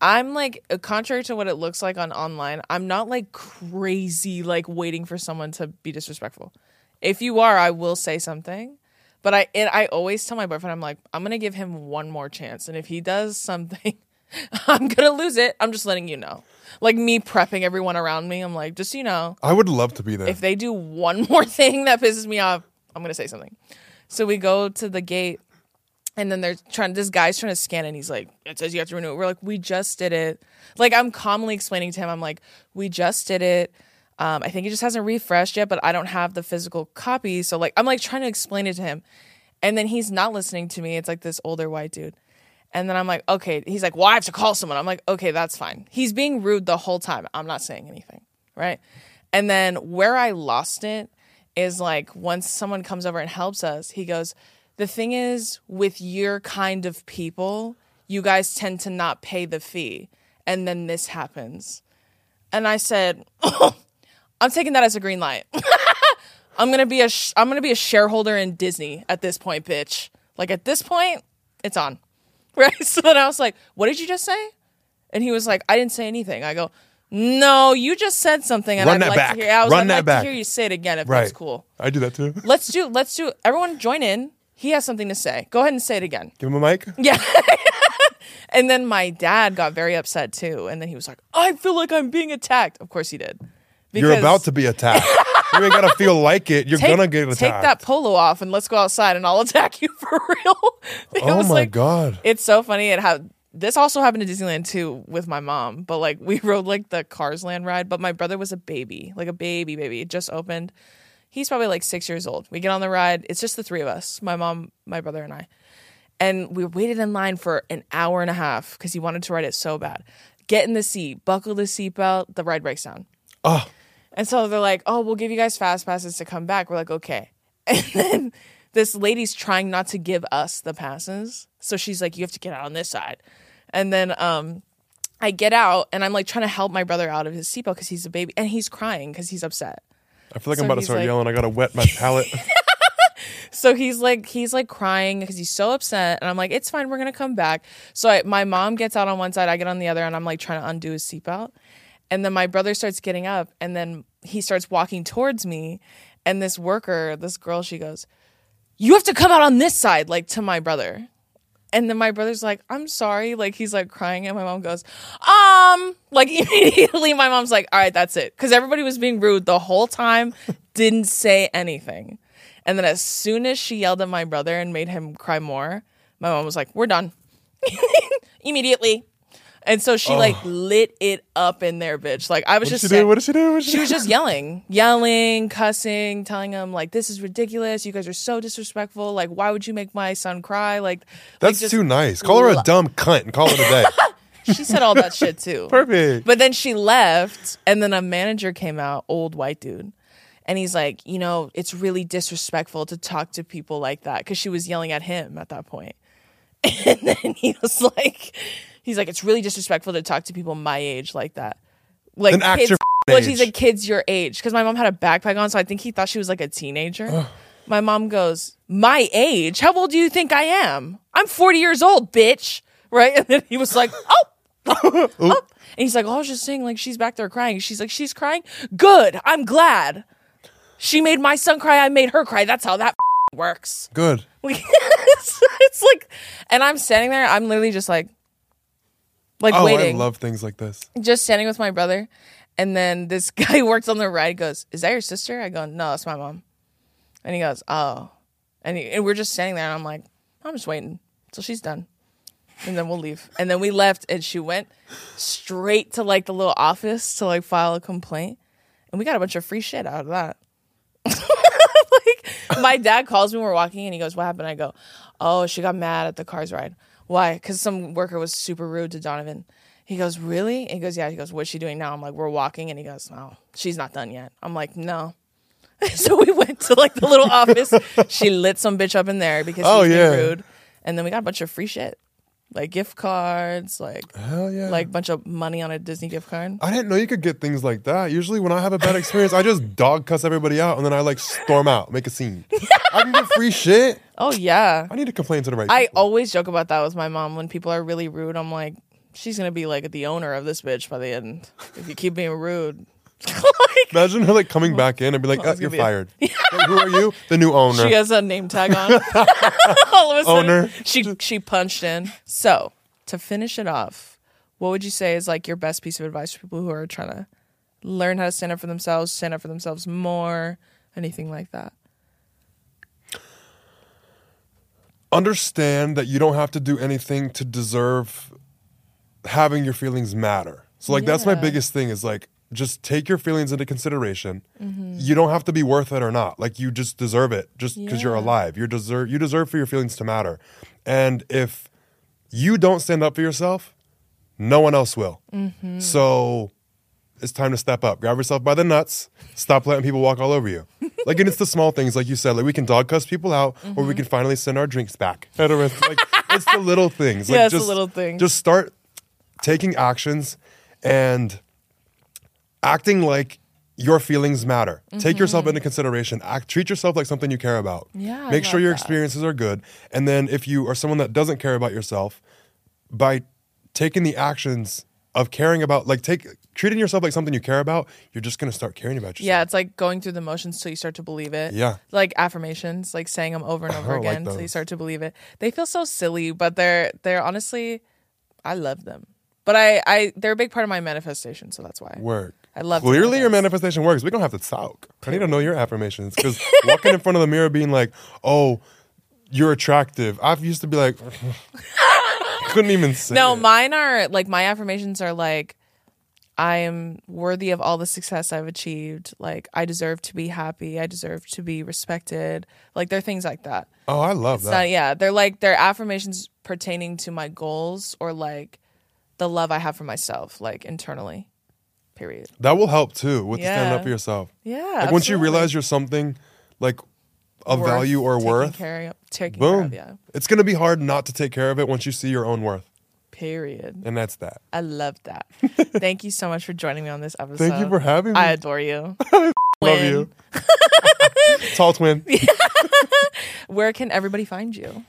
I'm like uh, contrary to what it looks like on online, I'm not like crazy like waiting for someone to be disrespectful. If you are, I will say something. But I and I always tell my boyfriend I'm like I'm going to give him one more chance and if he does something I'm to lose it. I'm just letting you know. Like me prepping everyone around me, I'm like just so you know, I would love to be there. if they do one more thing that pisses me off, I'm gonna say something. So we go to the gate, and then they're trying. This guy's trying to scan, it and he's like, "It says you have to renew it." We're like, "We just did it." Like I'm calmly explaining to him, I'm like, "We just did it." Um, I think it just hasn't refreshed yet, but I don't have the physical copy. So like, I'm like trying to explain it to him, and then he's not listening to me. It's like this older white dude. And then I'm like, okay. He's like, well, I have to call someone. I'm like, okay, that's fine. He's being rude the whole time. I'm not saying anything. Right. And then where I lost it is like once someone comes over and helps us, he goes, the thing is, with your kind of people, you guys tend to not pay the fee. And then this happens. And I said, I'm taking that as a green light. I'm gonna be a I'm gonna be a shareholder in Disney at this point, bitch. Like at this point, it's on. Right? So then I was like, "What did you just say?" And he was like, "I didn't say anything." I go, "No, you just said something, and Run I'd that like back. to hear. I was Run I'd that like back. to hear you say it again if right. that's cool. I do that too. Let's do. Let's do. Everyone, join in. He has something to say. Go ahead and say it again. Give him a mic. Yeah. and then my dad got very upset too, and then he was like, "I feel like I'm being attacked." Of course he did. You're about to be attacked. You ain't gotta feel like it. You're take, gonna get attacked. Take that polo off and let's go outside and I'll attack you for real. It Oh my like- god. It's so funny. It had this also happened to Disneyland too with my mom, but like we rode like the Cars Land ride, but my brother was a baby, like a baby baby. It just opened. He's probably like six years old. We get on the ride. It's just the three of us, my mom, my brother, and I. And we waited in line for an hour and a half because he wanted to ride it so bad. Get in the seat, buckle the seatbelt, the ride breaks down. Oh, And so they're like, "Oh, we'll give you guys fast passes to come back." We're like, "Okay." And then this lady's trying not to give us the passes, so she's like, "You have to get out on this side." And then um, I get out, and I'm like trying to help my brother out of his seatbelt because he's a baby, and he's crying because he's upset. I feel like So I'm about to start like- yelling. I gotta wet my palate. So he's like, he's like crying because he's so upset, and I'm like, "It's fine, we're gonna come back." So I, my mom gets out on one side, I get on the other, and I'm like trying to undo his seatbelt. And then my brother starts getting up, and then he starts walking towards me. And this worker, this girl, she goes, You have to come out on this side, like to my brother. And then my brother's like, I'm sorry. Like, he's like crying. And my mom goes, Um, like immediately, my mom's like, All right, that's it. Cause everybody was being rude the whole time, didn't say anything. And then as soon as she yelled at my brother and made him cry more, my mom was like, We're done. immediately. And so she like oh. lit it up in there, bitch. Like I was What did just she saying- do? What did she do? What did she was just yelling, yelling, cussing, telling him like, "This is ridiculous. You guys are so disrespectful. Like, why would you make my son cry?" Like, like, That's just- too nice. Call her a dumb cunt and call it a day. She said all that shit too. Perfect. But then she left, and then a manager came out, old white dude, and he's like, you know, it's really disrespectful to talk to people like that because she was yelling at him at that point. And then he was like, he's like, it's really disrespectful to talk to people my age like that. Like kids, well, age. he's like kids your age because my mom had a backpack on, so I think he thought she was like a teenager. my mom goes, my age? How old do you think I am? I'm 40 years old, bitch. Right? And then he was like, oh. oh. And he's like, oh, I was just saying, like, she's back there crying. She's like, she's crying? Good. I'm glad. She made my son cry. I made her cry. That's how that works. Good. Like, it's, it's like, and I'm standing there. I'm literally just like, like Oh, waiting, I love things like this. just standing with my brother. And then this guy works on the ride goes, "Is that your sister?" I go, "No, that's my mom." And he goes, "Oh," and, he, and we're just standing there. And I'm like, "I'm just waiting till she's done." And then we'll leave. And then we left, and she went straight to like the little office to like file a complaint. And we got a bunch of free shit out of that. like my dad calls me when we're walking and he goes, "What happened?" I go, "Oh, she got mad at the car's ride. Why? Because some worker was super rude to Donovan." He goes, "Really?" And he goes, "Yeah." He goes, "What's she doing now?" I'm like, "We're walking," and he goes, No, she's not done yet." I'm like, "No." so we went to like the little office. She lit some bitch up in there because she Oh, was being yeah. rude, and then we got a bunch of free shit, like gift cards, like Hell yeah. like bunch of money on a Disney gift card. I didn't know you could get things like that. Usually, when I have a bad experience, I just dog cuss everybody out and then I like storm out, make a scene. I can get free shit. Oh yeah. I need to complain to the right I people. always joke about that with my mom when people are really rude. I'm like, she's gonna be like the owner of this bitch by the end if you keep being rude. like, Imagine her like coming back in and be like, Oh, "You're gonna a- fired." Like, who are you? The new owner. she has a name tag on. All of a sudden, Owner. she she punched in. So to finish it off, what would you say is like your best piece of advice for people who are trying to learn how to stand up for themselves, stand up for themselves more, anything like that? Understand that you don't have to do anything to deserve having your feelings matter. So like that's my biggest thing is like just take your feelings into consideration. Mm-hmm. You don't have to be worth it or not. Like you just deserve it just because you're alive. You deserve you deserve for your feelings to matter. And if you don't stand up for yourself, no one else will. Mm-hmm. So it's time to step up. Grab yourself by the nuts. Stop letting people walk all over you. Like, and it's the small things, like you said. Like we can dog cuss people out, or Mm-hmm. we can finally send our drinks back. I don't know, it's like it's the little things. Like, Yeah, it's the just, little things. Just start taking actions and acting like your feelings matter. Take yourself into consideration. Act, treat yourself like something you care about. Mm-hmm. Yeah, Make sure your that. experiences are good. And then if you are someone that doesn't care about yourself, by taking the actions of caring about like take treating yourself like something you care about, you're just gonna start caring about yourself. Yeah, it's like going through the motions till you start to believe it. Yeah. Like affirmations, like saying them over and oh, over I like again till you start to believe it. They feel so silly, but they're they're honestly I love them. But I I they're a big part of my manifestation, so that's why. Work. I love Clearly, your manifest. manifestation works. We don't have to talk. I need to know your affirmations because walking in front of the mirror, being like, "Oh, you're attractive." I've used to be like, couldn't even say. No, it. mine are like my affirmations are like I am worthy of all the success I've achieved. Like I deserve to be happy. I deserve to be respected. Like they're things like that. Oh, I love It's that. not, yeah, they're like they're affirmations pertaining to my goals or like the love I have for myself, like internally. Period. That will help too with standing up for yourself. Yeah. Like once you realize you're something like of Worth value or taking worth, care of, taking care boom. of, yeah. It's gonna be hard not to take care of it once you see your own worth, Period. and that's that. I love that. Thank you so much for joining me on this episode. Thank you for having me. I adore you. Love Win. you. Tall twin. Where can everybody find you?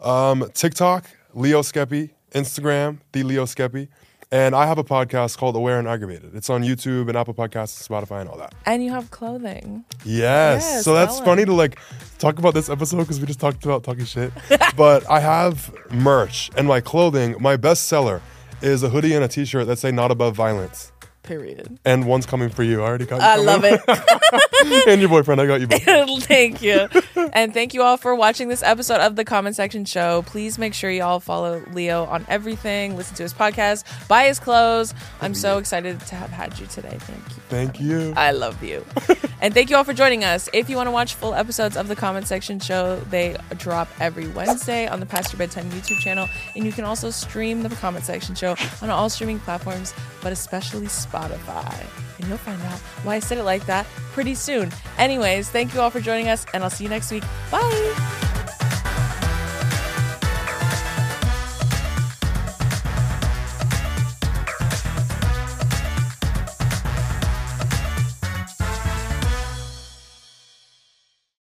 Um, TikTok, Leo Skepi. Instagram, the Leo Skepi. And I have a podcast called Aware and Aggravated. It's on YouTube and Apple Podcasts, Spotify, and all that. And you have clothing. Yes. Yes, so that's that funny to like talk about this episode because we just talked about talking shit. but I have merch and my clothing. My best seller is a hoodie and a t-shirt that say "Not Above Violence." Period. And one's coming for you. I already got. You I love it. and your boyfriend. I got you. Both. thank you. And thank you all for watching this episode of the Comment Section Show. Please make sure you all follow Leo on everything, listen to his podcast, buy his clothes. I'm so excited to have had you today. Thank you. Thank you. I love you. and thank you all for joining us. If you want to watch full episodes of the Comment Section Show, they drop every Wednesday on the Past Your Bedtime YouTube channel. And you can also stream the Comment Section Show on all streaming platforms, but especially Spotify. And you'll find out why I said it like that pretty soon. Anyways, thank you all for joining us, and I'll see you next week. Bye.